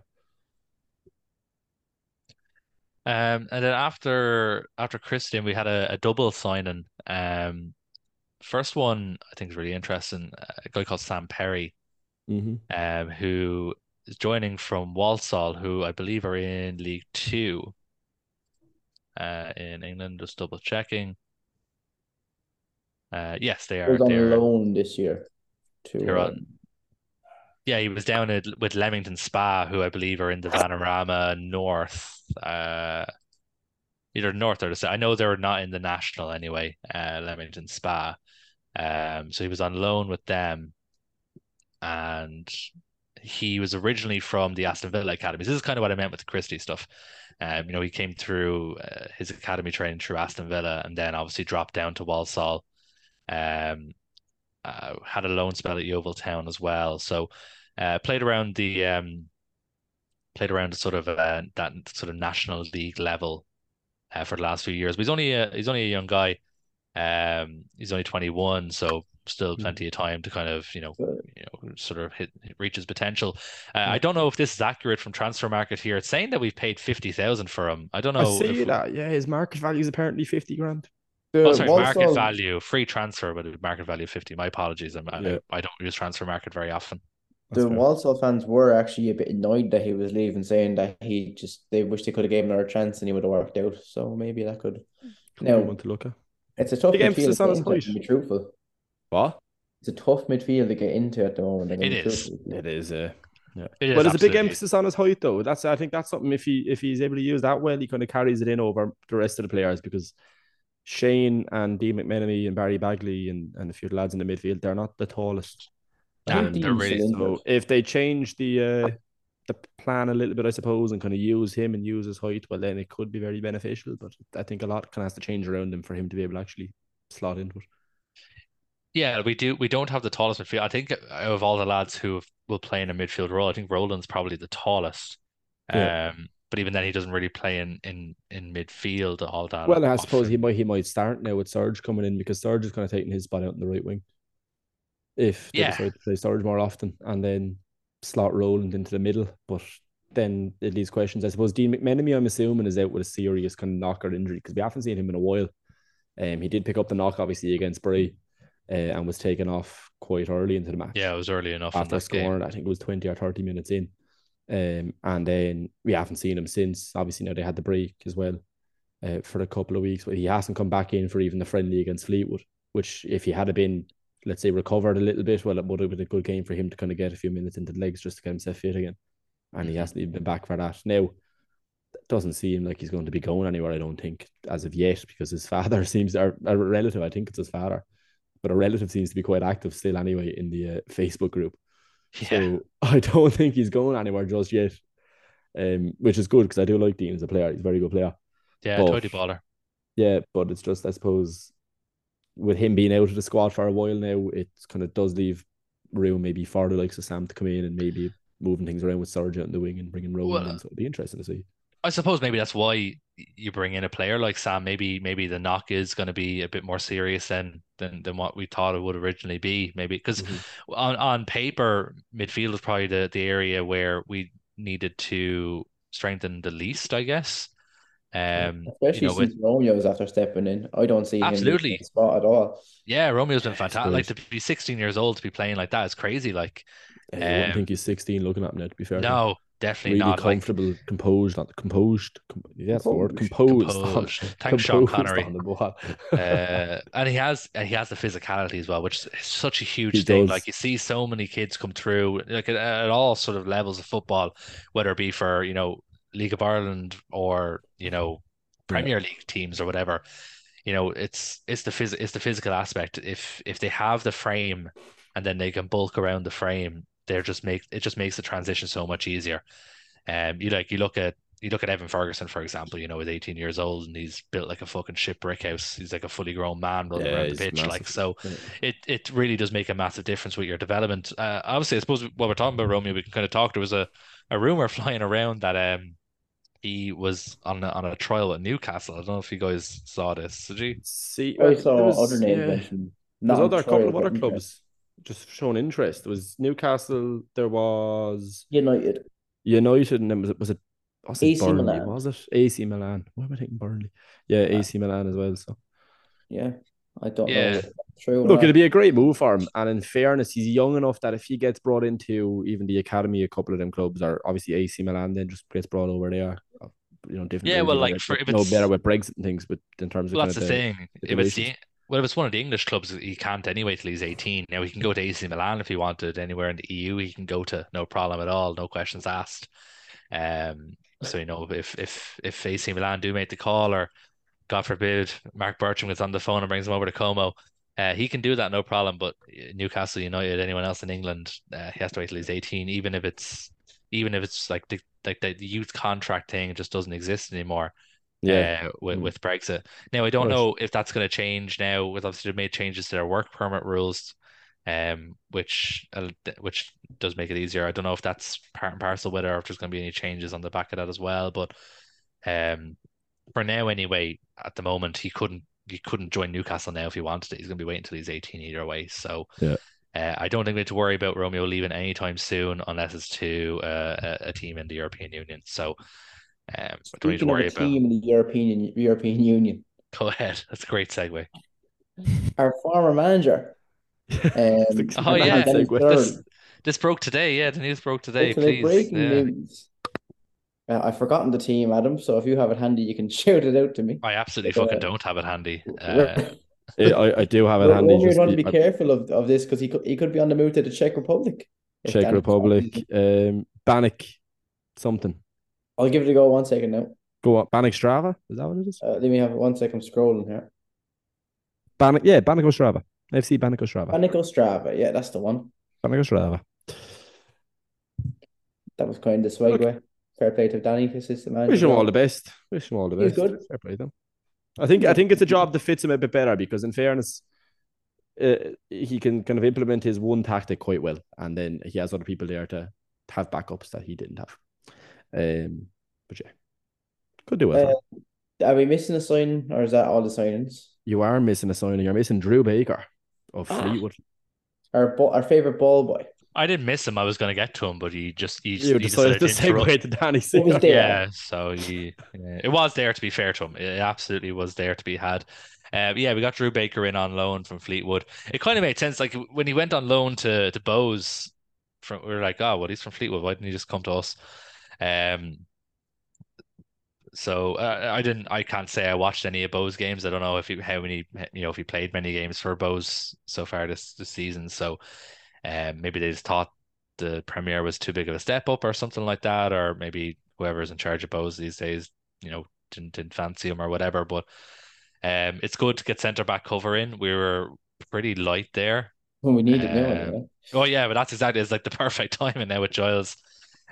Um, and then after after Christian, we had a, a double signing. Um, first one I think is really interesting. A guy called Sam Perry, Mm-hmm. um, who is joining from Walsall, who I believe are in League Two, uh, in England. Just double checking. Uh, yes, they He are. on They're, loan this year to They're on- yeah, he was down at, with Leamington Spa, who I believe are in the (laughs) Vanarama North. Uh, either North or the South. I know they're not in the National anyway. Uh, Leamington Spa. Um, so he was on loan with them, and he was originally from the Aston Villa academies. This is kind of what I meant with the Christie stuff. Um, you know, he came through uh, his academy training through Aston Villa, and then obviously dropped down to Walsall. Um, uh, had a loan spell at Yeovil Town as well. So uh, played around the um, played around sort of uh, that sort of national league level uh, for the last few years. But he's only a, he's only a young guy. Um, he's only 21, so still Mm. plenty of time to kind of you know you know sort of hit reach his potential. Uh, I don't know if this is accurate from Transfermarkt here. It's saying that we've paid 50,000 for him. I don't know. I see that. Yeah, his market value is apparently 50 grand. The Oh, sorry, market Walsall- value, free transfer, but market value 50. My apologies. I'm, Yeah. I, I don't use Transfermarkt very often. The fair. Walsall fans were actually a bit annoyed that he was leaving, saying that he just they wish they could have gave him another chance and he would have worked out. So maybe that could. Could Now- one to look at. It's a tough Big midfield to get into, to be truthful. What? It's a tough midfield to get into at the moment. I'm It gonna be is. truthful with you. It is. Uh, Yeah. It is well, there's a big emphasis on his height, though. That's I think that's something if he if he's able to use that well, he kind of carries it in over the rest of the players because Shane and Dean McMenemy and Barry Baggley and, and a few lads in the midfield, they're not the tallest. I think Um, they're really So if they change the uh, the plan a little bit, I suppose, and kind of use him and use his height, well, then it could be very beneficial. But I think a lot kind of has to change around him for him to be able to actually slot into it. Yeah, we do. We don't have the tallest midfield. I think of all the lads who will play in a midfield role, I think Roland's probably the tallest. Yeah. Um, but even then, he doesn't really play in in in midfield all that. Well, I suppose he might he might start now with Serge coming in because Serge is kind of taking his spot out in the right wing. If they Yeah. decide to play Serge more often and then slot Roland into the middle, but then it leaves questions. I suppose Dean McMenemy, I'm assuming, is out with a serious kind of knocker injury because we haven't seen him in a while. Um, he did pick up the knock obviously against Bray, uh, and was taken off quite early into the match Yeah, it was early enough after scoring. I think it was 20 or 30 minutes in. Um, and then we haven't seen him since. Obviously, now they had the break as well uh, for a couple of weeks, but he hasn't come back in for even the friendly against Fleetwood, which if he had been, let's say, recovered a little bit, well, it would have been a good game for him to kind of get a few minutes into the legs just to get himself fit again. And he Mhm. hasn't even been back for that. Now, it doesn't seem like he's going to be going anywhere, I don't think, as of yet, because his (laughs) father seems, or a relative, I think it's his father, but a relative seems to be quite active still anyway in the uh, Facebook group. Yeah, So (laughs) I don't think he's going anywhere just yet. Um, which is good because I do like Dean as a player. He's a very good player. yeah, but- tidy baller. Yeah, but it's just I suppose with him being out of the squad for a while now, it kind of does leave room maybe for the likes of Sam to come in and maybe moving things around with Sargent in the wing and bringing Roland Well, in. So it'll be interesting to see. I suppose maybe that's why you bring in a player like Sam. Maybe maybe the knock is going to be a bit more serious than than than what we thought it would originally be. Maybe because Mhm. on on paper, midfield is probably the the area where we needed to strengthen the least, I guess. Um, Especially you know, with, since Romeo's after stepping in. I don't see him Absolutely. his spot at all. yeah, Romeo's been fantastic. Like to be 16 years old to be playing like that is crazy. Like, Uh, you wouldn't Um, think he's 16 looking at him now, to be fair. no, definitely really not. Like, comfortable, composed, not composed. Com- yeah, that's the word. Composed. Composed. on- Composed. Thanks, Sean Connery. on the ball. uh, (laughs) and he has and he has the physicality as well, which is such a huge He thing. does. Like you see so many kids come through, like at, at all sort of levels of football, whether it be for you know League of Ireland or you know Yeah. Premier League teams or whatever. You know, it's it's the phys it's the physical aspect. If if they have the frame and then they can bulk around the frame, they're just make it just makes the transition so much easier. Um, you like you look at you look at Evan Ferguson, for example, you know, he's 18 years old and he's built like a fucking shit brick house. He's like a fully grown man running Yeah, around the he's pitch. Like so Yeah. it it really does make a massive difference with your development. Uh, obviously, I suppose while we're talking about Romeo, we can kind of talk. There was a, a rumor (laughs) flying around that um he was on a, on a trial at Newcastle. I don't know if you guys saw this. Did you? See, I saw was- other names yeah. mentioned. There's other on couple of other clubs interest. Just showing interest. There was Newcastle, there was United. United, and then was it was it was it AC Burnley? Milan. Was it AC Milan? Why am I thinking Burnley? Yeah, Ah. AC Milan as well. So Yeah. I don't Yeah. know. if that's True. look, it'd be a great move for him. And in fairness, he's young enough that if he gets brought into even the academy, a couple of them clubs are obviously AC Milan, then just gets brought over there. You know, different. Yeah, well, like, they for- if know it's- better with Brexit and things, but in terms of Well, kind that's of the the, thing. If it's the stipulations. Well, if it's one of the English clubs, he can't anyway till he's 18. Now he can go to AC Milan if he wanted. Anywhere in the EU, he can go to, no problem at all, no questions asked. Um, so you know, if if if AC Milan do make the call, or God forbid, Marc Bircham gets on the phone and brings him over to Como, uh, he can do that, no problem. But Newcastle United, anyone else in England, uh, he has to wait till he's 18, even if it's even if it's like the like the youth contract thing just doesn't exist anymore yeah. uh, with, Mm. with Brexit. Now, I don't know if that's going to change now. With obviously they've made changes to their work permit rules, um, which uh, which does make it easier. I don't know if that's part and parcel with it, or if there's going to be any changes on the back of that as well. But um, for now, anyway, at the moment, he couldn't he couldn't join Newcastle now if he wanted it. He's going to be waiting until he's 18 either way. So. Yeah. Uh, I don't think we have to worry about Romeo leaving anytime soon unless it's to uh, a, a team in the European Union. So um, we don't need to Speaking of worry a about. team in the European European Union, (laughs) Go ahead. That's a great segue. our former manager. (laughs) Um, Oh, yeah. Dennis Segue. Sterling. This this broke today. Yeah, the news broke today. Today, Please. breaking Yeah. news. Uh, I've forgotten the team, Adam. So if you have it handy, you can (laughs) shout it out to me. I absolutely Uh, fucking don't have it handy. Uh, I, I do have it handy. Romeo Just, want to be I- careful of, of this because he could he could be on the move to the Czech Republic. Czech Republic, on- um, Banik something. I'll give it a go one second now. Go on, Banik Strava. Is that what it is? Uh, let me have one second. Scrolling here. Banik, yeah, Banik Strava. FC Banik Strava. Panico Strava. Yeah, that's the one. Banik Strava. That was kind of the segue. Fair play to Danny, assistant manager. Wish him all the best. Wish him all the best. He's good. Fair play to him. I think I think it's a job that fits him a bit better because, in fairness, uh, he can kind of implement his one tactic quite well, and then he has other people there to have backups that he didn't have. Um, but yeah, could do well. for him. Are we missing a sign, or is that all the signings? You are missing a signing. You're missing Drew Baker of Ah. Fleetwood. Our bo- our favorite ball boy. I didn't miss him. I was going to get to him, but he just he, You he decided to interrupt. segue to Danny What was there? Yeah, so he, yeah, it was there to be fair to him. It absolutely was there to be had. Uh, yeah, we got Drew Baker in on loan from Fleetwood. It kind of made sense. Like when he went on loan to to Bohs, from we were like, oh, well, he's from Fleetwood. Why didn't he just come to us? Um, so uh, I didn't. I can't say I watched any of Bohs games. I don't know if he how many you know if he played many games for Bohs so far this this season. So, um, maybe they just thought the Premier was too big of a step up or something like that, or maybe whoever's in charge of Bohs these days, you know, didn't didn't fancy him or whatever. But um, it's good to get centre back cover in. We were pretty light there. When we need it now. Um, anyway. Oh yeah, but that's exactly it's like the (laughs) perfect timing now with Giles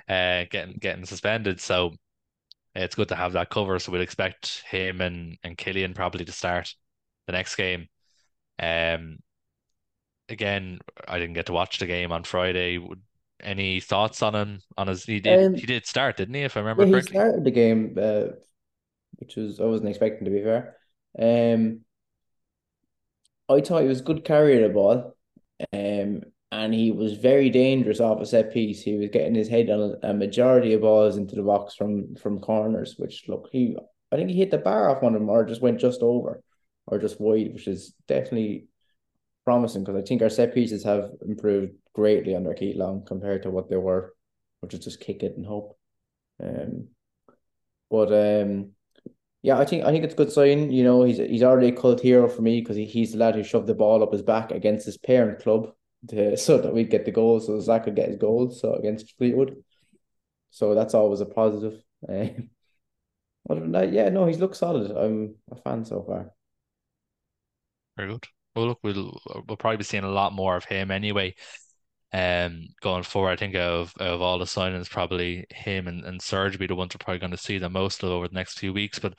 uh getting getting suspended. So it's good to have that cover. So we'll expect him and and Killian probably to start the next game. Um again, I didn't get to watch the game on Friday. Would- Any thoughts on him on his he did Um, he did start, didn't he, if I remember Yeah, he correctly? started the game, uh, which was I wasn't expecting to be fair. Um, I thought he was good carrier of the ball, um, and he was very dangerous off a set piece. He was getting his head on a, majority of balls into the box from from corners, which look he I think he hit the bar off one of them or just went just over or just wide, which is definitely promising because I think our set pieces have improved greatly under Keith Long compared to what they were, which is just kick it and hope. Um, but um, yeah, I think I think it's a good sign. You know, he's he's already a cult hero for me because he, he's the lad who shoved the ball up his back against his parent club to, so that we'd get the goal, so Zach could get his goal. So against Fleetwood, so that's always a positive. (laughs) Um, other than that, yeah, no, he's looked solid. I'm a fan so far. Very good. Well, look, we'll we'll probably be seeing a lot more of him anyway. Um, going forward, I think of of all the signings, probably him and, and Serge be the ones we're probably going to see the most of over the next few weeks. But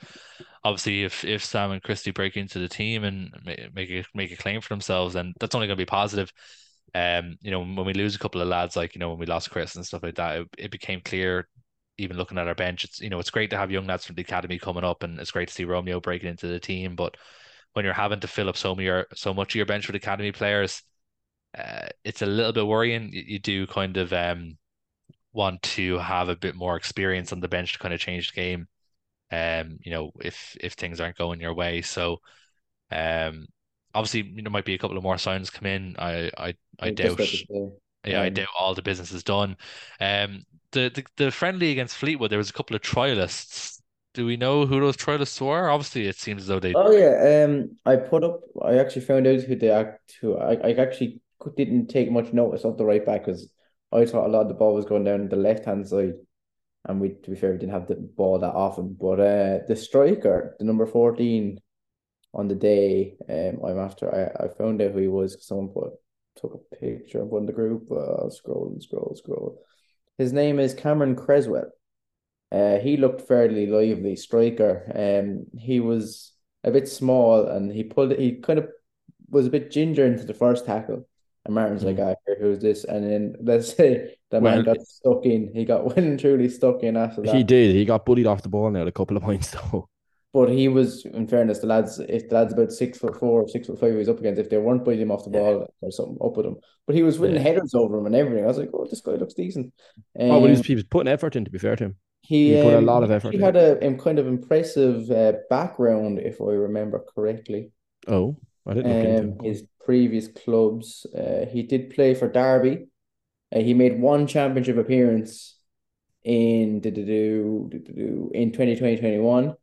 obviously, if if Sam and Christy break into the team and ma- make a make a claim for themselves, then that's only going to be positive. Um, you know, when we lose a couple of lads, like you know, when we lost Chris and stuff like that, it, it became clear. Even looking at our bench, it's you know, it's great to have young lads from the academy coming up, and it's great to see Romeo breaking into the team. But when you're having to fill up so many so much of your bench with academy players, uh, it's a little bit worrying. You, you do kind of um want to have a bit more experience on the bench to kind of change the game. Um, you know, if if things aren't going your way. So um obviously you know might be a couple of more signs come in. I I I doubt about to say. yeah, I Um, doubt all the business is done. Um the, the the friendly against Fleetwood, there was a couple of trialists. Do we know who those trialists were? Obviously it seems as though they Oh yeah, um, I put up. I actually found out who they act. Who I, I actually didn't take much notice of the right back because I thought a lot of the ball was going down the left hand side, and we to be fair we didn't have the ball that often. But uh, the striker, the number fourteen, on the day, um, I'm after. I I found out who he was. Someone put took a picture of one in the group. Uh, scroll and scroll, scroll. His name is Cameron Cresswell. Uh, he looked fairly lively striker. Um, he was a bit small and he pulled. He kind of was a bit ginger into the first tackle. And Martin's like, "I hear who's this?" And then let's (laughs) say the Well, man got stuck in. He got (laughs) well and truly stuck in after that. He did. He got bullied off the ball now a couple of (laughs) points though. But he was, in fairness, the lads, if the lads about six foot four or six foot five he was up against, if they weren't biting him off the ball or something up with him. But he was winning Yeah. headers over him and everything. I was like, oh, this guy looks decent. oh, but he was, Um, he was putting effort in. To be fair to him, He, He put a um, lot of effort in. had a um, kind of impressive uh, background, if I remember correctly. oh, I didn't Um, his previous clubs, uh, he did play for Derby. Uh, he made one championship appearance in do, do, do, do, do, do, in 2020-21,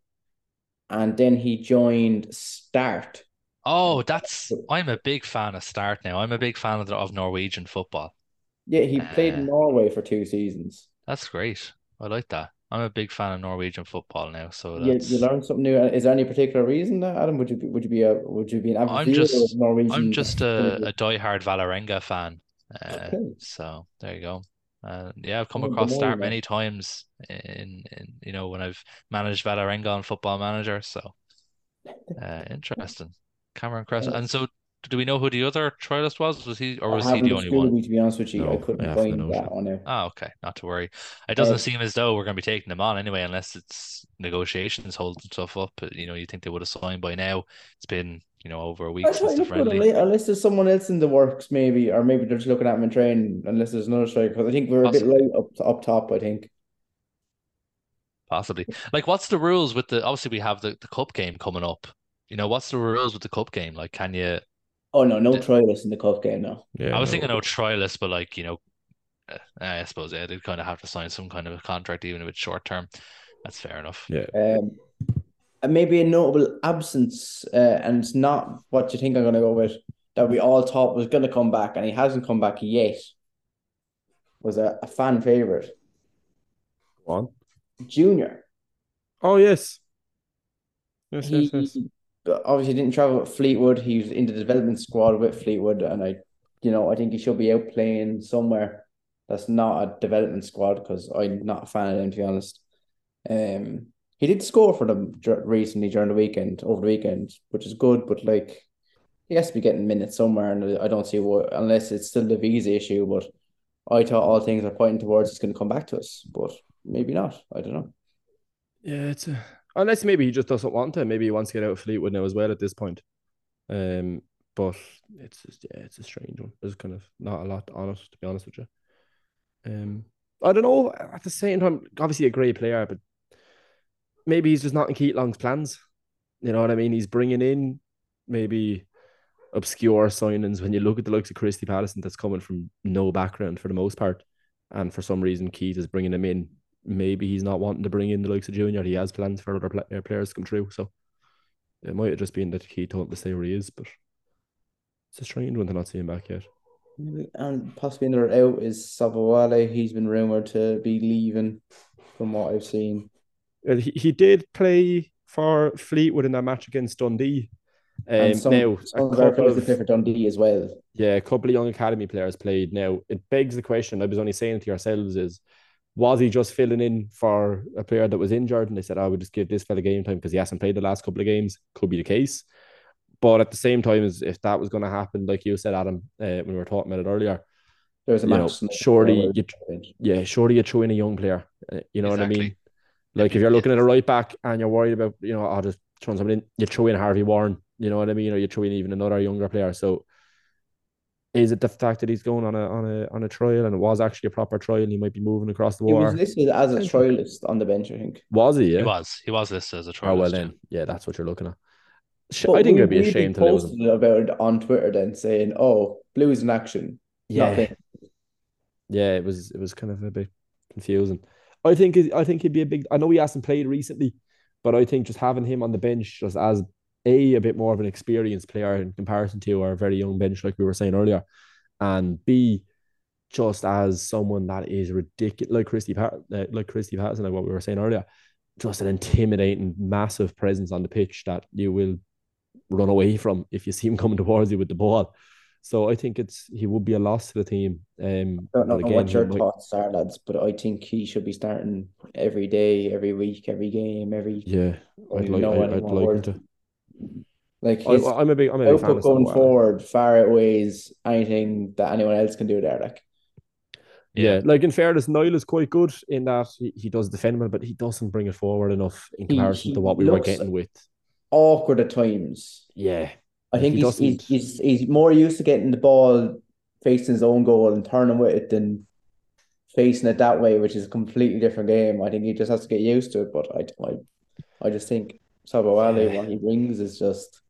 and then he joined Start. Oh, that's I'm a big fan of Start now. I'm a big fan of the, of Norwegian football. Yeah, he played Uh, in Norway for two seasons. That's great. I like that. I'm a big fan of Norwegian football now, so You, that's you learned something new. Is there any particular reason that Adam? Would you be would you be a would you be an avid I'm just- Norwegian? I'm just a, a diehard Valerenga fan. Uh, Okay. so there you go. Uh, yeah, I've come Oh, across more Start many times in, in you know when I've managed Valerenga on Football Manager. So uh, interesting. Cameron Cresswell. Yeah. And so, do we know who the other trialist was? Was he or was he the only one? it, To be honest with you, I couldn't I find that one out. Oh, okay, not to worry. It doesn't Uh, seem as though we're going to be taking them on anyway, unless it's negotiations holding stuff up. But, You know, you think they would have signed by now. It's been, you know, over a week I since the to look good, friendly. unless, unless there's someone else in the works, maybe, or maybe they're just looking at him in training. Unless there's another strike, because I think we're a bit Possibly. light up up top. I think. Possibly. Like, what's the rules with the? Obviously, we have the, the cup game coming up. You know, what's the rules with the cup game? Like, can you? Oh no, no The- trialists in the cup game now. Yeah, I was no. thinking no trialists, but like, you know, uh, I suppose yeah, they'd kind of have to sign some kind of a contract, even if it's short term. That's fair enough. Yeah, Um, and maybe a notable absence, uh, and it's not what you think I'm going to go with. That we all thought was going to come back, and he hasn't come back yet. Was a, a fan favorite, Go on. Junior. Oh yes. Yes, He yes, yes. obviously didn't travel with Fleetwood. He was in the development squad with Fleetwood, and I, you know, I think he should be out playing somewhere that's not a development squad because I'm not a fan of them to be honest. Um, he did score for them recently during the weekend, over the weekend, which is good, but like he has to be getting minutes somewhere, and I don't see what unless it's still the visa issue. But I thought all things are pointing towards it's going to come back to us, but maybe not. I don't know. Yeah, it's a, unless maybe he just doesn't want to. Maybe he wants to get out of Fleetwood now as well at this point. Um, but it's just yeah, it's a strange one. There's kind of not a lot on it to be honest with you. Um, I don't know. At the same time, obviously a great player, but maybe he's just not in Keith Long's plans. You know what I mean? He's bringing in maybe obscure signings when you look at the likes of Christy Patterson that's coming from no background for the most part. And for some reason, Keith is bringing him in. Maybe he's not wanting to bring in the likes of Junior. He has plans for other uh, players to come through. So it might have just been that Keith told to stay where he is. But it's a strange one to not see him back yet. And possibly another out is Sobowale. He's been rumored to be leaving, from what I've seen. Well, he, he did play for Fleetwood in that match against Dundee. Um, And some, now, some a of couple players of, that play for Dundee as well. Yeah, a couple of young academy players played. Now it begs the question. I was only saying it to yourselves: is was he just filling in for a player that was injured? And they said, "I would just give this fella game time because he hasn't played the last couple of games." Could be the case, but at the same time, as if that was going to happen, like you said, Adam, uh, when we were talking about it earlier, There was a You know, match. tonight surely you- yeah, surely you throw in a young player. uh, you know what I mean? Exactly. Like if you're looking yeah. at a right back and you're worried about, you know, I'll just throw someone in, you throw in Harvey Warren, you know what I mean? Or you throw in even another younger player. So is it the fact that he's going on a on a on a trial and it was actually a proper trial and he might be moving across the war? He was water? listed as a trialist on the bench, I think. Was he? Yeah. He was. He was listed as a trialist. Oh well yeah. then, yeah, that's what you're looking at. But I think it'd be a we shame to lose him. about it on Twitter then saying, "Oh, Blues in action." Yeah, Nothing. yeah, it was it was kind of a bit confusing. I think I think he'd be a big. I know he hasn't played recently, but I think just having him on the bench just as a a bit more of an experienced player in comparison to our very young bench, like we were saying earlier, and b just as someone that is ridiculous, like Christy Pat, uh, like Christy Patterson, like what we were saying earlier, just an intimidating, massive presence on the pitch that you will run away from if you see him coming towards you with the ball. So I think it's he would be a loss to the team. Um, I don't know but again, what your might- thoughts are, lads, but I think he should be starting every day, every week, every game, every. Yeah, I I'd like, I'd, I'd like him to. Like I, his I'm a big, I'm a big fan output of going Sobowale. forward far outweighs anything that anyone else can do there. Like Yeah. like in fairness, Niall is quite good in that he, he does defend well, but he doesn't bring it forward enough in comparison he to what we were getting with. awkward at times. Yeah, I think he he's, doesn't- he's he's he's more used to getting the ball facing his own goal and turning with it than facing it that way, which is a completely different game. I think he just has to get used to it. But I I, I just think Sobowale, Yeah. what he brings is just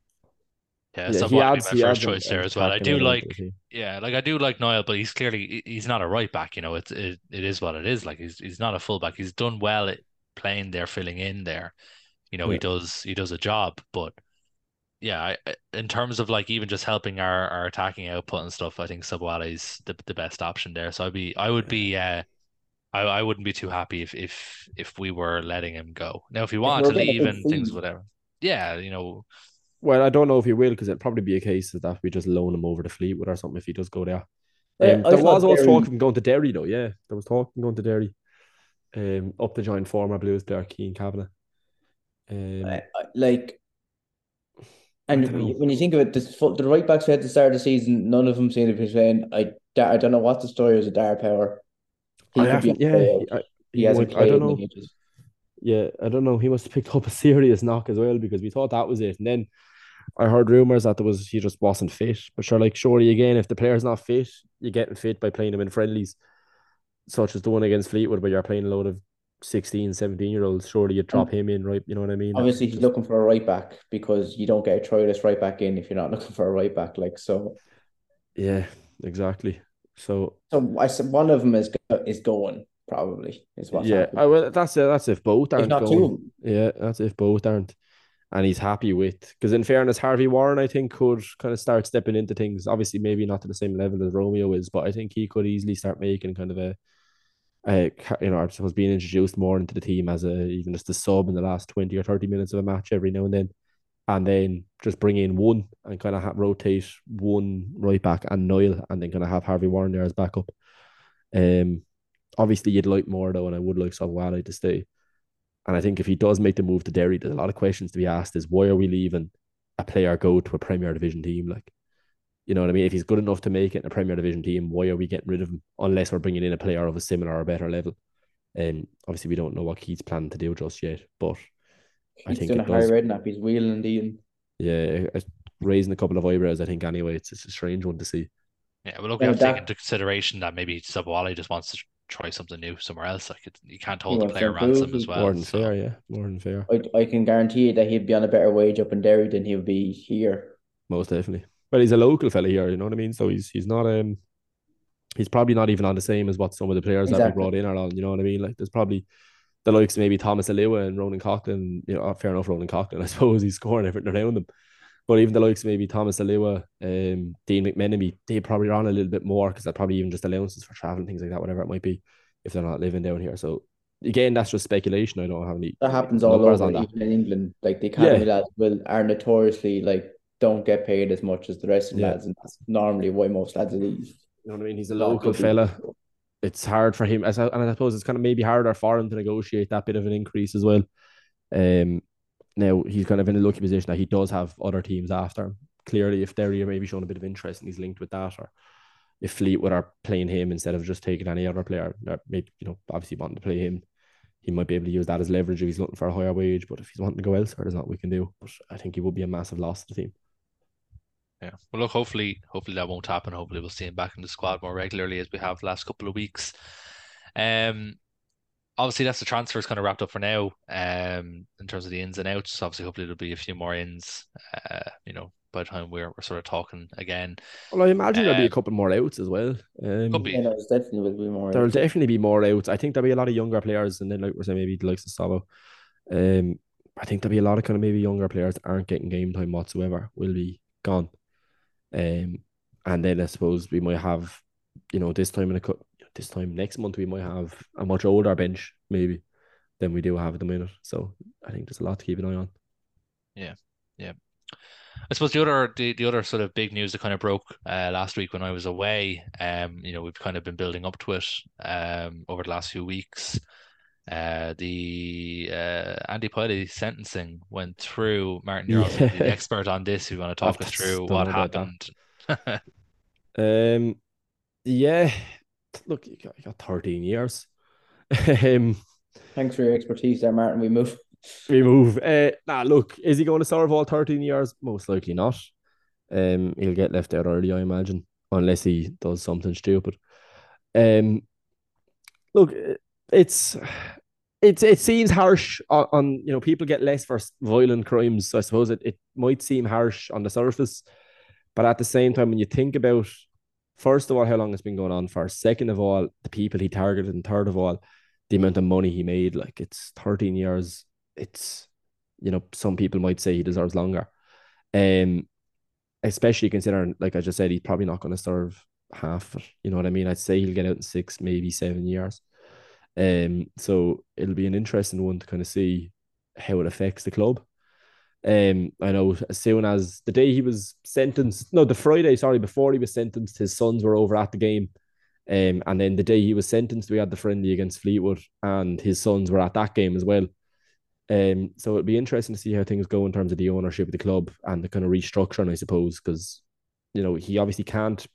Yeah, yeah, so he my adds, he first adds choice there as well. I do like, to yeah, like I do like Niall, but he's clearly he's not a right back. You know, it's it, it is what it is. Like he's he's not a fullback. He's done well at playing there, filling in there. You know, he does he does a job, but yeah, I, in terms of like even just helping our, our attacking output and stuff, I think Sobowale's the the best option there. So I'd be I would be uh I, I wouldn't be too happy if if if we were letting him go. Now if he wanted to leave and things whatever. Yeah, you know. Well, I don't know if he will because it'll probably be a case of that we just loan him over to Fleetwood or something if he does go there. Um, there was also talk of him going to Derry though. Yeah, there was talk of going to Derry, um, up to join former Blues player Cian Kavanagh. Um, like and when you think of it, the, the right backs we had to start of the season, none of them seem to be playing. I, I don't know what the story is with Darragh Power. He I yeah, I, he hasn't I don't know. Yeah, I don't know. He must have picked up a (laughs) serious knock as well because we thought that was it. And then I heard rumors that there was he just wasn't fit. But sure, like surely again, if the player's not fit, you're getting fit by playing him in friendlies, such as the one against Fleetwood, where you're playing a load of 16, 17 year olds, surely you drop him in, right? You know what I mean? Obviously, he's looking for a right back because you don't get a trialist right back in if you're not (laughs) looking for a right back. Like so, yeah, exactly. So, so I said one of them is is going probably is what. Yeah, I, well, that's uh, that's if both aren't if not going. Yeah, that's if both aren't, and he's happy with because in fairness, Harvey Warren I think could kind of start stepping into things. Obviously, maybe not to the same level as Romeo is, but I think he could easily start making kind of a uh, you know, I was being introduced more into the team as a even just a sub in the last 20 or 30 minutes of a match every now and then. And then just bring in one and kind of rotate one right back and Niall and then kind of have Harvey Warren there as backup. Um, obviously you'd like more though, and I would like Sobowale to stay. And I think if he does make the move to Derry, there's a lot of questions to be asked: is why are we leaving a player go to a Premier Division team? Like, you know what I mean? If he's good enough to make it in a Premier Division team, why are we getting rid of him unless we're bringing in a player of a similar or better level? And um, obviously, we don't know what Keith's planning to do just yet, but Keith's I think it's a high redknapp. He's wheeling Dean. Yeah, raising a couple of eyebrows. I think anyway, it's, it's a strange one to see. Yeah, well, look, we have to take into consideration that maybe Sobowale just wants to try something new somewhere else. Like it, you can't hold the player ransom as well. More than so. fair, yeah, more than fair. I, I can guarantee you that he'd be on a better wage up in Derry than he would be here. Most definitely. Well, he's a local fella here, you know what I mean? So he's he's not um he's probably not even on the same as what some of the players exactly. that we brought in are on, you know what I mean? Like there's probably the likes maybe Thomas Aliwa and Ronan Coughlan, you know, fair enough, Ronan Coughlan, (laughs) I suppose he's scoring everything around them. But even the likes maybe Thomas Aliwa, um, Dean McMenemy, they probably run a little bit more because they're probably even just allowances for travel and things like that, whatever it might be, if they're not living down here. So again, that's just speculation. I don't have any. That happens all over, even in England. Like the academy yeah. lads will are notoriously like don't get paid as much as the rest of the yeah. lads, and that's normally why most lads leave. You know what I mean? He's a local fella. It's hard for him, as and I suppose it's kind of maybe harder for him to negotiate that bit of an increase as well. Um, now he's kind of in a lucky position that he does have other teams after him. Clearly, if Derry are maybe showing a bit of interest and he's linked with that, or if Fleetwood are playing him instead of just taking any other player, maybe you know obviously wanting to play him, he might be able to use that as leverage if he's looking for a higher wage. But if he's wanting to go elsewhere, there's not we can do. But I think he would be a massive loss to the team. Yeah. Well, look, hopefully, hopefully that won't happen. Hopefully, we'll see him back in the squad more regularly as we have the last couple of weeks. Um, obviously, that's the transfers kind of wrapped up for now. Um, in terms of the ins and outs, obviously, hopefully there'll be a few more ins. Uh, you know, by the time we're, we're sort of talking again. Well, I imagine there'll be a um, couple more outs as well. Um, could be. Yeah, there's definitely will be more. There'll outs. definitely be more outs. I think there'll be a lot of younger players, and then like we're saying, maybe the likes of Sabo. Um, I think there'll be a lot of kind of maybe younger players that aren't getting game time whatsoever. Will be gone. Um, and then I suppose we might have, you know, this time in a this time next month we might have a much older bench maybe than we do have at the minute. So I think there's a lot to keep an eye on. Yeah, yeah. I suppose the other the, the other sort of big news that kind of broke uh, last week when I was away, um, you know, we've kind of been building up to it um over the last few weeks. Uh, the uh, Andy Pilley sentencing went through. Martin, you're yeah. the (laughs) expert on this. You want to talk us through what happened? (laughs) um, yeah. Look, you got, you got 13 years. (laughs) um, Thanks for your expertise there, Martin. We move. We move. Uh, nah, look, is he going to serve all 13 years? Most likely not. Um, he'll get left out early, I imagine, unless he does something stupid. Um, look, it's it it seems harsh on, on, you know people get less for violent crimes. So I suppose it, it might seem harsh on the surface, but at the same time, when you think about first of all how long it's been going on for, second of all the people he targeted, and third of all the amount of money he made, like it's thirteen years. It's you know some people might say he deserves longer. Um, especially considering, like I just said, he's probably not going to serve half. You know what I mean? I'd say he'll get out in six, maybe seven years. Um, so it'll be an interesting one to kind of see how it affects the club. Um, I know as soon as the day he was sentenced, no, the Friday, sorry, before he was sentenced, his sons were over at the game. Um, and then the day he was sentenced, we had the friendly against Fleetwood, and his sons were at that game as well. Um, so it'll be interesting to see how things go in terms of the ownership of the club and the kind of restructuring, I suppose, because you know he obviously can't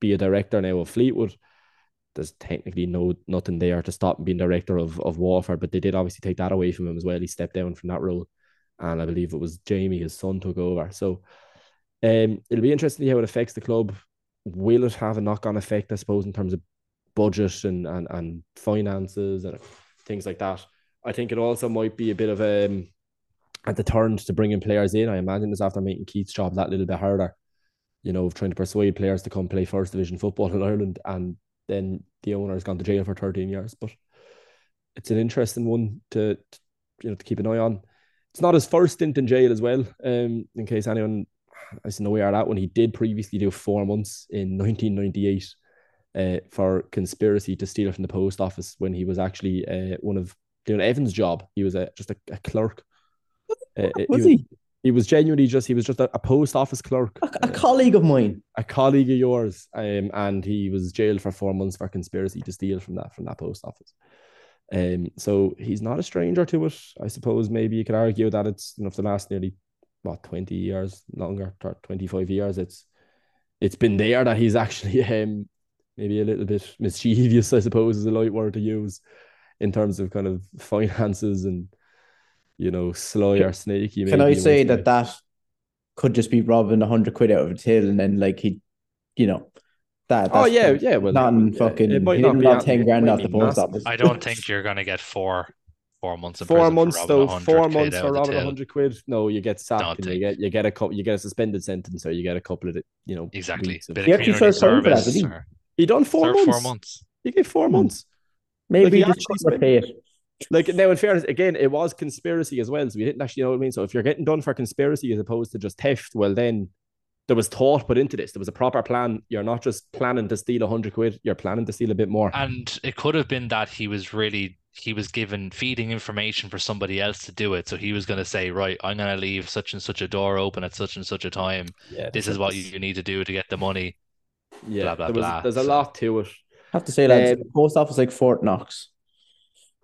be a director now of Fleetwood. There's technically no nothing there to stop him being director of of Waterford, but they did obviously take that away from him as well. He stepped down from that role and I believe it was Jamie, his son, took over. So um, it'll be interesting to see how it affects the club. Will it have a knock on effect, I suppose, in terms of budget and, and, and finances and things like that? I think it also might be a bit of a um, a deterrent to bringing players in. I imagine this after making Keith's job that little bit harder, you know, of trying to persuade players to come play first division football in Ireland, and then the owner has gone to jail for 13 years. But it's an interesting one to, to you know to keep an eye on. It's not his first stint in jail as well. Um, in case anyone is aware of that one, he did previously do four months in 1998 uh, for conspiracy to steal from the post office when he was actually uh, one of doing Evan's job. He was a, just a, a clerk. Uh, was he? he? He was genuinely just he was just a, a post office clerk, a, a, colleague of mine, a colleague of yours, um, and he was jailed for four months for conspiracy to steal from that from that post office. Um, so he's not a stranger to it. I suppose maybe you could argue that it's you know for the last nearly what 20 years longer 25 years it's it's been there that he's actually (laughs) um maybe a little bit mischievous I suppose is a light word to use in terms of kind of finances and you know sly or snaky can I say that that could just be robbing a hundred quid out of a till and then like he you know that, oh yeah, yeah. Well, not in fucking. It might not be ten grand off the post office. I don't think you're gonna get four four months. four months though. Four months for robbing a hundred quid. No, you get sacked and you get you get a couple. You get a suspended sentence, or you get a couple of you know exactly. He actually served time for that, did he? He done four months. Four months. He gave four hmm. months. Maybe like, he just couldn't pay it. Like now, in fairness, again, it was conspiracy as well. So we didn't actually know what I mean. So if you're getting done for conspiracy as opposed to just theft, well then there was thought put into this. There was a proper plan. You're not just planning to steal a hundred quid. You're planning to steal a bit more. And it could have been that he was really he was given feeding information for somebody else to do it. So he was going to say, right, I'm going to leave such and such a door open at such and such a time. Yeah, this is what you need to do to get the money. Yeah, blah, blah, there was, blah. There's so. a lot to it. I have to say, that um, post office like Fort Knox.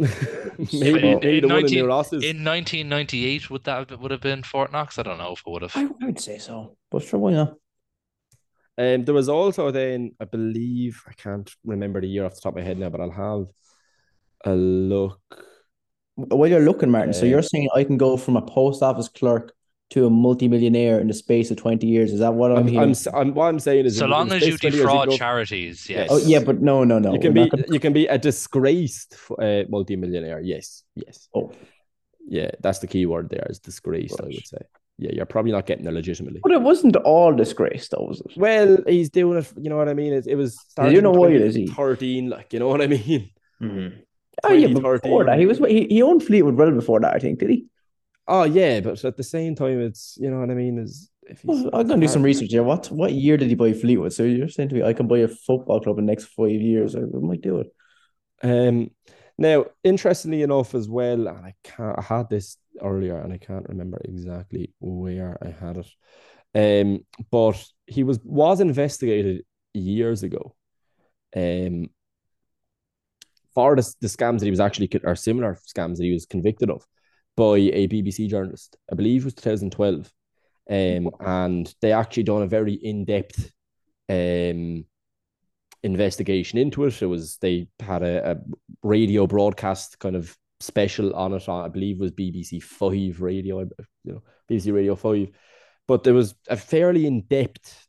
(laughs) maybe, in, maybe in, 19, in, in 1998 would that would have been Fort Knox? I don't know if it would have. I would say so, but sure, why not? Um, there was also then, I believe, I can't remember the year off the top of my head now, but I'll have a look. While you're looking, Martin, um, so you're saying I can go from a post office clerk to a multimillionaire in the space of 20 years. Is that what I'm, I'm hearing? I'm, I'm, what I'm saying is, so long as you defraud you charities, yes. Oh yeah, but no, no, no. You can be gonna... you can be a disgraced uh, multimillionaire. Yes, yes. Oh, yeah, that's the key word there is disgraced. Right. I would say. Yeah, you're probably not getting there legitimately. But it wasn't all disgrace, though, was it? Well, he's doing it. You know what I mean? It, it was. You know why it is he? Thirteen, like you know what I mean. Mm-hmm. Oh yeah, before that, he was he, he owned Fleetwood well before that. I think did he? Oh yeah, but at the same time, it's you know what I mean. Is if well, I'm gonna do some research here. What what year did he buy Fleetwood? So you're saying to me, I can buy a football club in the next five years. I might do it. Um, now interestingly enough, as well, and I can't. I had this earlier, and I can't remember exactly where I had it. Um, but he was was investigated years ago. Um, for the, the scams that he was actually or similar scams that he was convicted of by a BBC journalist. I believe it was 2012. Um, and they actually done a very in-depth um investigation into it. It was they had a, a radio broadcast kind of special on it. I believe it was BBC Five Radio, you know, BBC Radio Five. But there was a fairly in-depth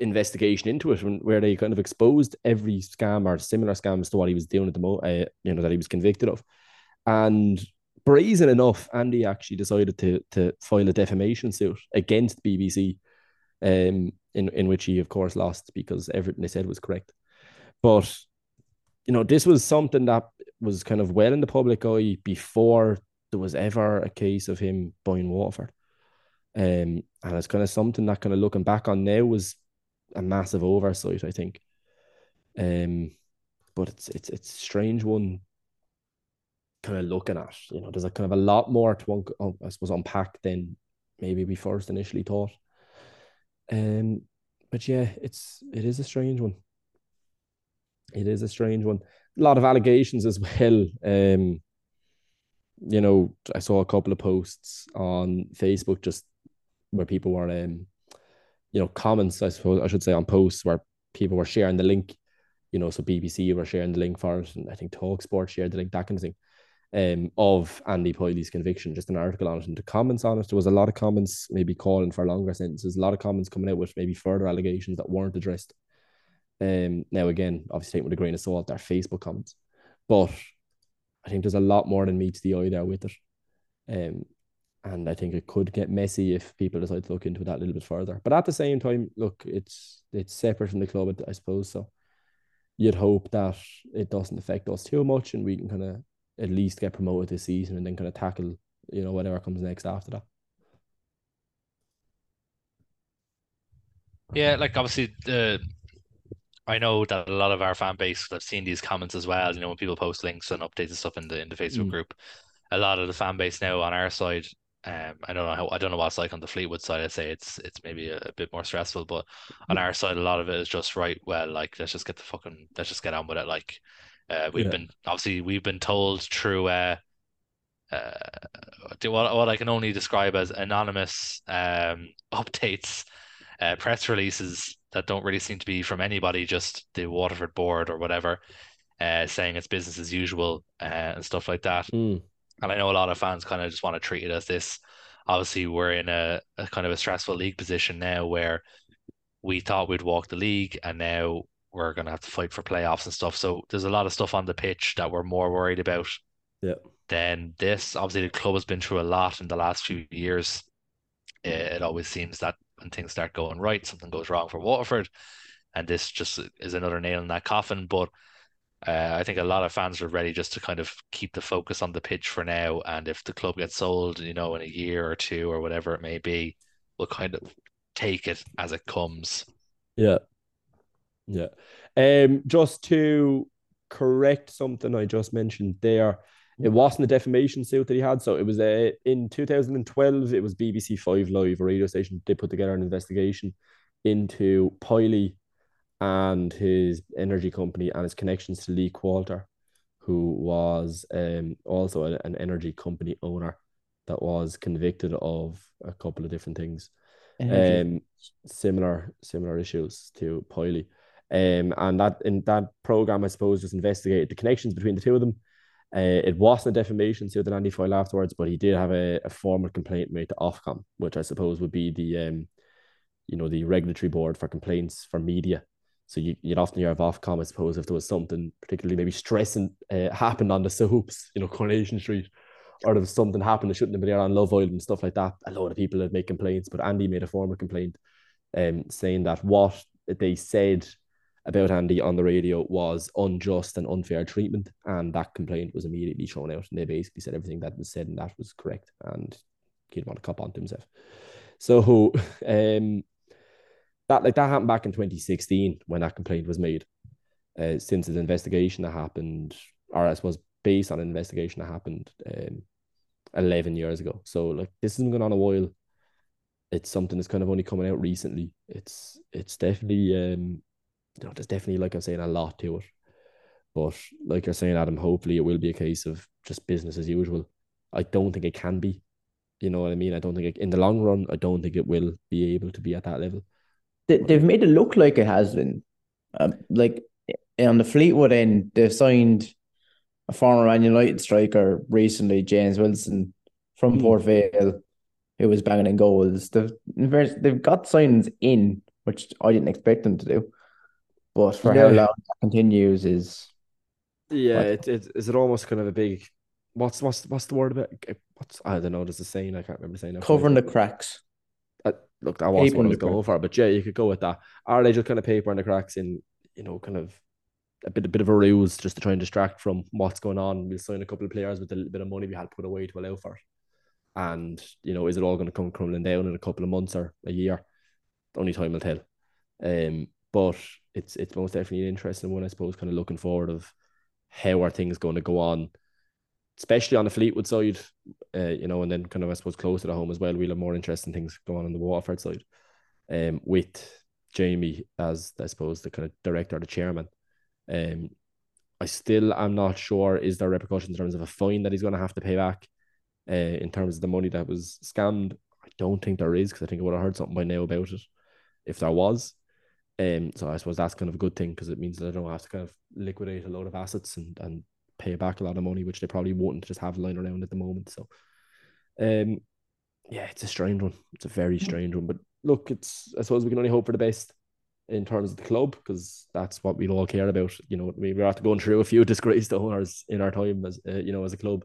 investigation into it where they kind of exposed every scam or similar scams to what he was doing at the moment, uh, you know, that he was convicted of. And brazen enough, Andy actually decided to to file a defamation suit against BBC, um, in in which he of course lost because everything they said was correct. But you know, this was something that was kind of well in the public eye before there was ever a case of him buying Waterford. Um, and it's kind of something that kind of looking back on now was a massive oversight, I think. Um, but it's it's it's strange one kind of looking at. You know, there's a kind of a lot more to um, I suppose unpack than maybe we first initially thought. Um, but yeah, it's it is a strange one. It is a strange one. A lot of allegations as (laughs) well. Um, you know, I saw a couple of posts on Facebook just where people were um, you know, comments, I suppose I should say on posts where people were sharing the link, you know, so BBC were sharing the link for it, and I think Talksport shared the link, that kind of thing um, of Andy Pilley's conviction, just an article on it. And the comments on it, there was a lot of comments maybe calling for longer sentences, a lot of comments coming out with maybe further allegations that weren't addressed. Um, now, again, obviously, with a grain of salt, they're Facebook comments. But I think there's a lot more than meets the eye there with it. Um, and I think it could get messy if people decide to look into that a little bit further. But at the same time, look, it's it's separate from the club, I suppose. So you'd hope that it doesn't affect us too much, and we can kind of at least get promoted this season and then kind of tackle, you know, whatever comes next after that. Yeah, like obviously the I know that a lot of our fan base have seen these comments as well. You know, when people post links and updates and stuff in the in the Facebook mm. group, a lot of the fan base now on our side, um, I don't know how I don't know what it's like on the Fleetwood side. I'd say it's it's maybe a, a, bit more stressful, but on our side, a lot of it is just right. Well, like let's just get the fucking let's just get on with it. Like uh, we've yeah. been obviously we've been told through uh, uh, what what I can only describe as anonymous um, (laughs) updates, uh, press releases that don't really seem to be from anybody, just the Waterford board or whatever, uh, saying it's business as usual uh, and stuff like that. Mm. And I know a lot of fans kind of just want to treat it as this. Obviously, we're in a, a kind of a stressful league position now where we thought we'd walk the league, and now we're going to have to fight for playoffs and stuff. So there's a lot of stuff on the pitch that we're more worried about yeah. than this. Obviously, the club has been through a lot in the last few years. It always seems that when things start going right, something goes wrong for Waterford, and this just is another nail in that coffin. But uh, I think a lot of fans are ready just to kind of keep the focus on the pitch for now. And if the club gets sold, you know, in a year or two or whatever it may be, we'll kind of take it as it comes. Yeah. Yeah. Um, just to correct something I just mentioned there, it wasn't a defamation suit that he had. So it was a, uh, in 2012, it was BBC Five Live, a radio station. They put together an investigation into Pilley and his energy company and his connections to Lee Qualter, who was um, also a, an energy company owner that was convicted of a couple of different things. Um, similar similar issues to Pilley. Um, and that in that program, I suppose, just investigated the connections between the two of them. Uh, it wasn't a defamation suit that Andy filed afterwards, but he did have a, a formal complaint made to Ofcom, which I suppose would be the um, you know, the regulatory board for complaints for media. So you, you'd often hear of Ofcom, I suppose, if there was something particularly maybe stressing uh, happened on the soaps, you know, Coronation Street, or was something happened that shouldn't have been there on Love Island and stuff like that. A lot of people would make complaints, but Andy made a formal complaint um, saying that what they said about Andy on the radio was unjust and unfair treatment, and that complaint was immediately thrown out. And they basically said everything that was said and that was correct, and he didn't want to cop on to himself. So, (laughs) um, that like that happened back in 2016 when that complaint was made. Uh, since the investigation that happened, or I suppose based on an investigation that happened um, 11 years ago. So like this has been going on a while. It's something that's kind of only coming out recently. It's it's definitely um you know, there's definitely, like I'm saying, a lot to it. But like you're saying, Adam, hopefully it will be a case of just business as usual. I don't think it can be. You know what I mean? I don't think it, in the long run, I don't think it will be able to be at that level. They, they've made it look like it has been. Um, like on the Fleetwood end, they've signed a former Man United striker recently, James Wilson from mm. Port Vale, who was banging in goals. They've they've got signings in, which I didn't expect them to do. But for yeah. how long that continues is yeah, it, it is it almost kind of a big what's what's what's the word about what's I don't know, there's a saying I can't remember saying that. Covering the cracks. Uh, look, that was what I was going for, but yeah, you could go with that. Are they just kind of paper in the cracks in you know, kind of a bit a bit of a ruse just to try and distract from what's going on. We'll sign a couple of players with a little bit of money we had put away to allow for it. And you know, is it all going to come crumbling down in a couple of months or a year? Only time will tell. Um, but it's it's most definitely an interesting one, I suppose. Kind of looking forward of how are things going to go on, especially on the Fleetwood side, uh, you know, and then kind of I suppose closer to home as well. We'll have more interesting things going on on the Waterford side, um, with Jamie as I suppose the kind of director, the chairman. Um, I still am not sure is there repercussions in terms of a fine that he's going to have to pay back, uh, in terms of the money that was scammed. I don't think there is because I think I would have heard something by now about it, if there was. Um, so I suppose that's kind of a good thing because it means that I don't have to kind of liquidate a lot of assets and, and pay back a lot of money, which they probably wouldn't just have lying around at the moment. So, um, yeah, it's a strange one. It's a very strange one. But look, it's I suppose we can only hope for the best in terms of the club because that's what we all care about. You know, we were after going through a few (laughs) disgraced owners in our time as uh, you know as a club,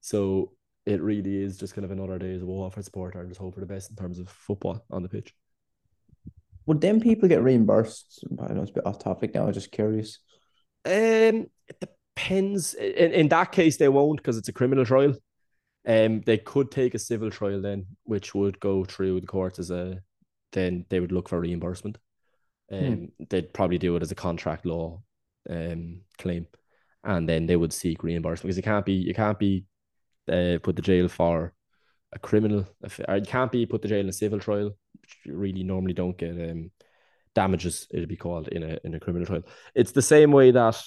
so it really is just kind of another day as a Waterford supporter and just hope for the best in terms of football on the pitch. Would them people get reimbursed? I know it's a bit off topic now. I'm just curious. Um, it depends. In, in that case, they won't because it's a criminal trial. Um, they could take a civil trial then, which would go through the courts as a. Then they would look for reimbursement. Hmm. Um, hmm. they'd probably do it as a contract law, um, claim, and then they would seek reimbursement because you can't be you can't be, uh, put the jail for a criminal. Or you can't be put to jail in a civil trial. You really normally don't get um damages. It'd be called in a in a criminal trial. It's the same way that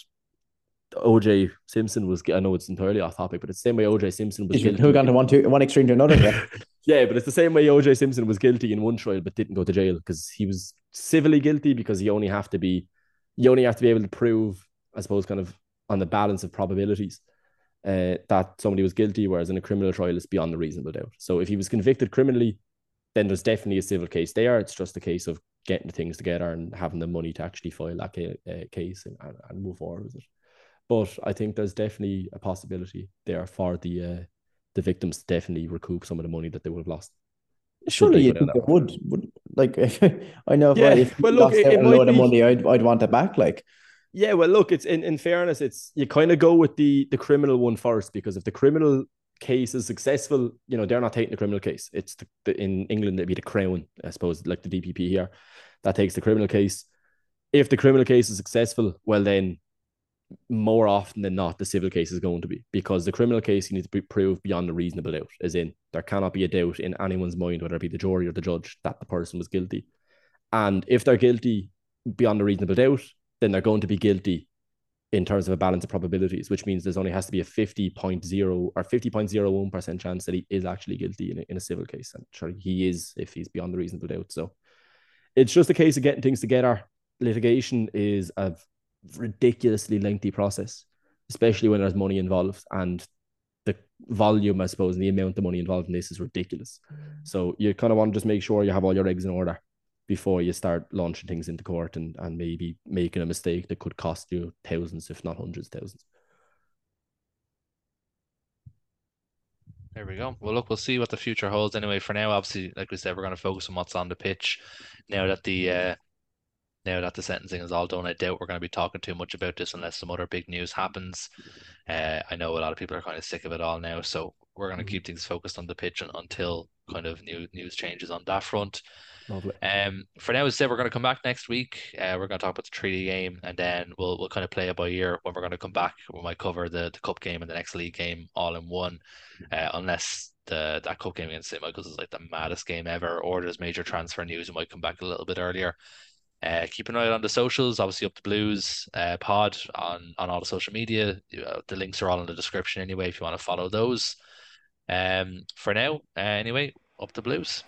OJ Simpson was. I know it's entirely off topic, but it's the same way OJ Simpson was. Who gone to one to one extreme to another? Yeah. (laughs) yeah, but it's the same way OJ Simpson was guilty in one trial but didn't go to jail because he was civilly guilty because you only have to be, you only have to be able to prove, I suppose, kind of on the balance of probabilities. Uh, that somebody was guilty, whereas in a criminal trial, it's beyond a reasonable doubt. So if he was convicted criminally, then there's definitely a civil case there. It's just a case of getting the things together and having the money to actually file that ca- uh, case and, and, and move forward with it. But I think there's definitely a possibility there for the uh, the victims to definitely recoup some of the money that they would have lost. Surely you think would, would like (laughs) I know if, yeah, I, if well, look, it, it a load be... of money, I'd I'd want it back. Like, yeah, well, look, it's in, in fairness, it's you kind of go with the the criminal one first because if the criminal case is successful, you know they're not taking the criminal case. It's the, the, in England it'd be the Crown, I suppose, like the DPP here, that takes the criminal case. If the criminal case is successful, well then more often than not, the civil case is going to be because the criminal case you need to be proved beyond a reasonable doubt, as in there cannot be a doubt in anyone's mind, whether it be the jury or the judge, that the person was guilty. And if they're guilty beyond a reasonable doubt, then they're going to be guilty in terms of a balance of probabilities, which means there's only has to be a 50.0 or 50.01% chance that he is actually guilty in a, in a civil case. And sure, he is if he's beyond a reasonable doubt. So it's just a case of getting things together. Litigation is a ridiculously lengthy process, especially when there's money involved. And the volume, I suppose, and the amount of money involved in this is ridiculous. So you kind of want to just make sure you have all your eggs in order before you start launching things into court and, and maybe making a mistake that could cost you thousands, if not hundreds of thousands. There we go. Well, look, we'll see what the future holds. Anyway, for now, obviously, like we said, we're going to focus on what's on the pitch. Now that the uh, now that the sentencing is all done, I doubt we're going to be talking too much about this unless some other big news happens. Uh, I know a lot of people are kind of sick of it all now, so we're going to mm-hmm. keep things focused on the pitch until kind of new news changes on that front. Lovely. Um, for now, as I said, we're going to come back next week. Uh, we're going to talk about the treaty game, and then we'll we'll kind of play it by ear when we're going to come back. We might cover the, the cup game and the next league game all in one, uh, unless the that cup game against St Michael's is like the maddest game ever, or there's major transfer news. We might come back a little bit earlier. Uh, keep an eye on the socials, obviously up the blues uh, pod on on all the social media. Uh, the links are all in the description anyway if you want to follow those. Um, for now, uh, anyway, up the blues.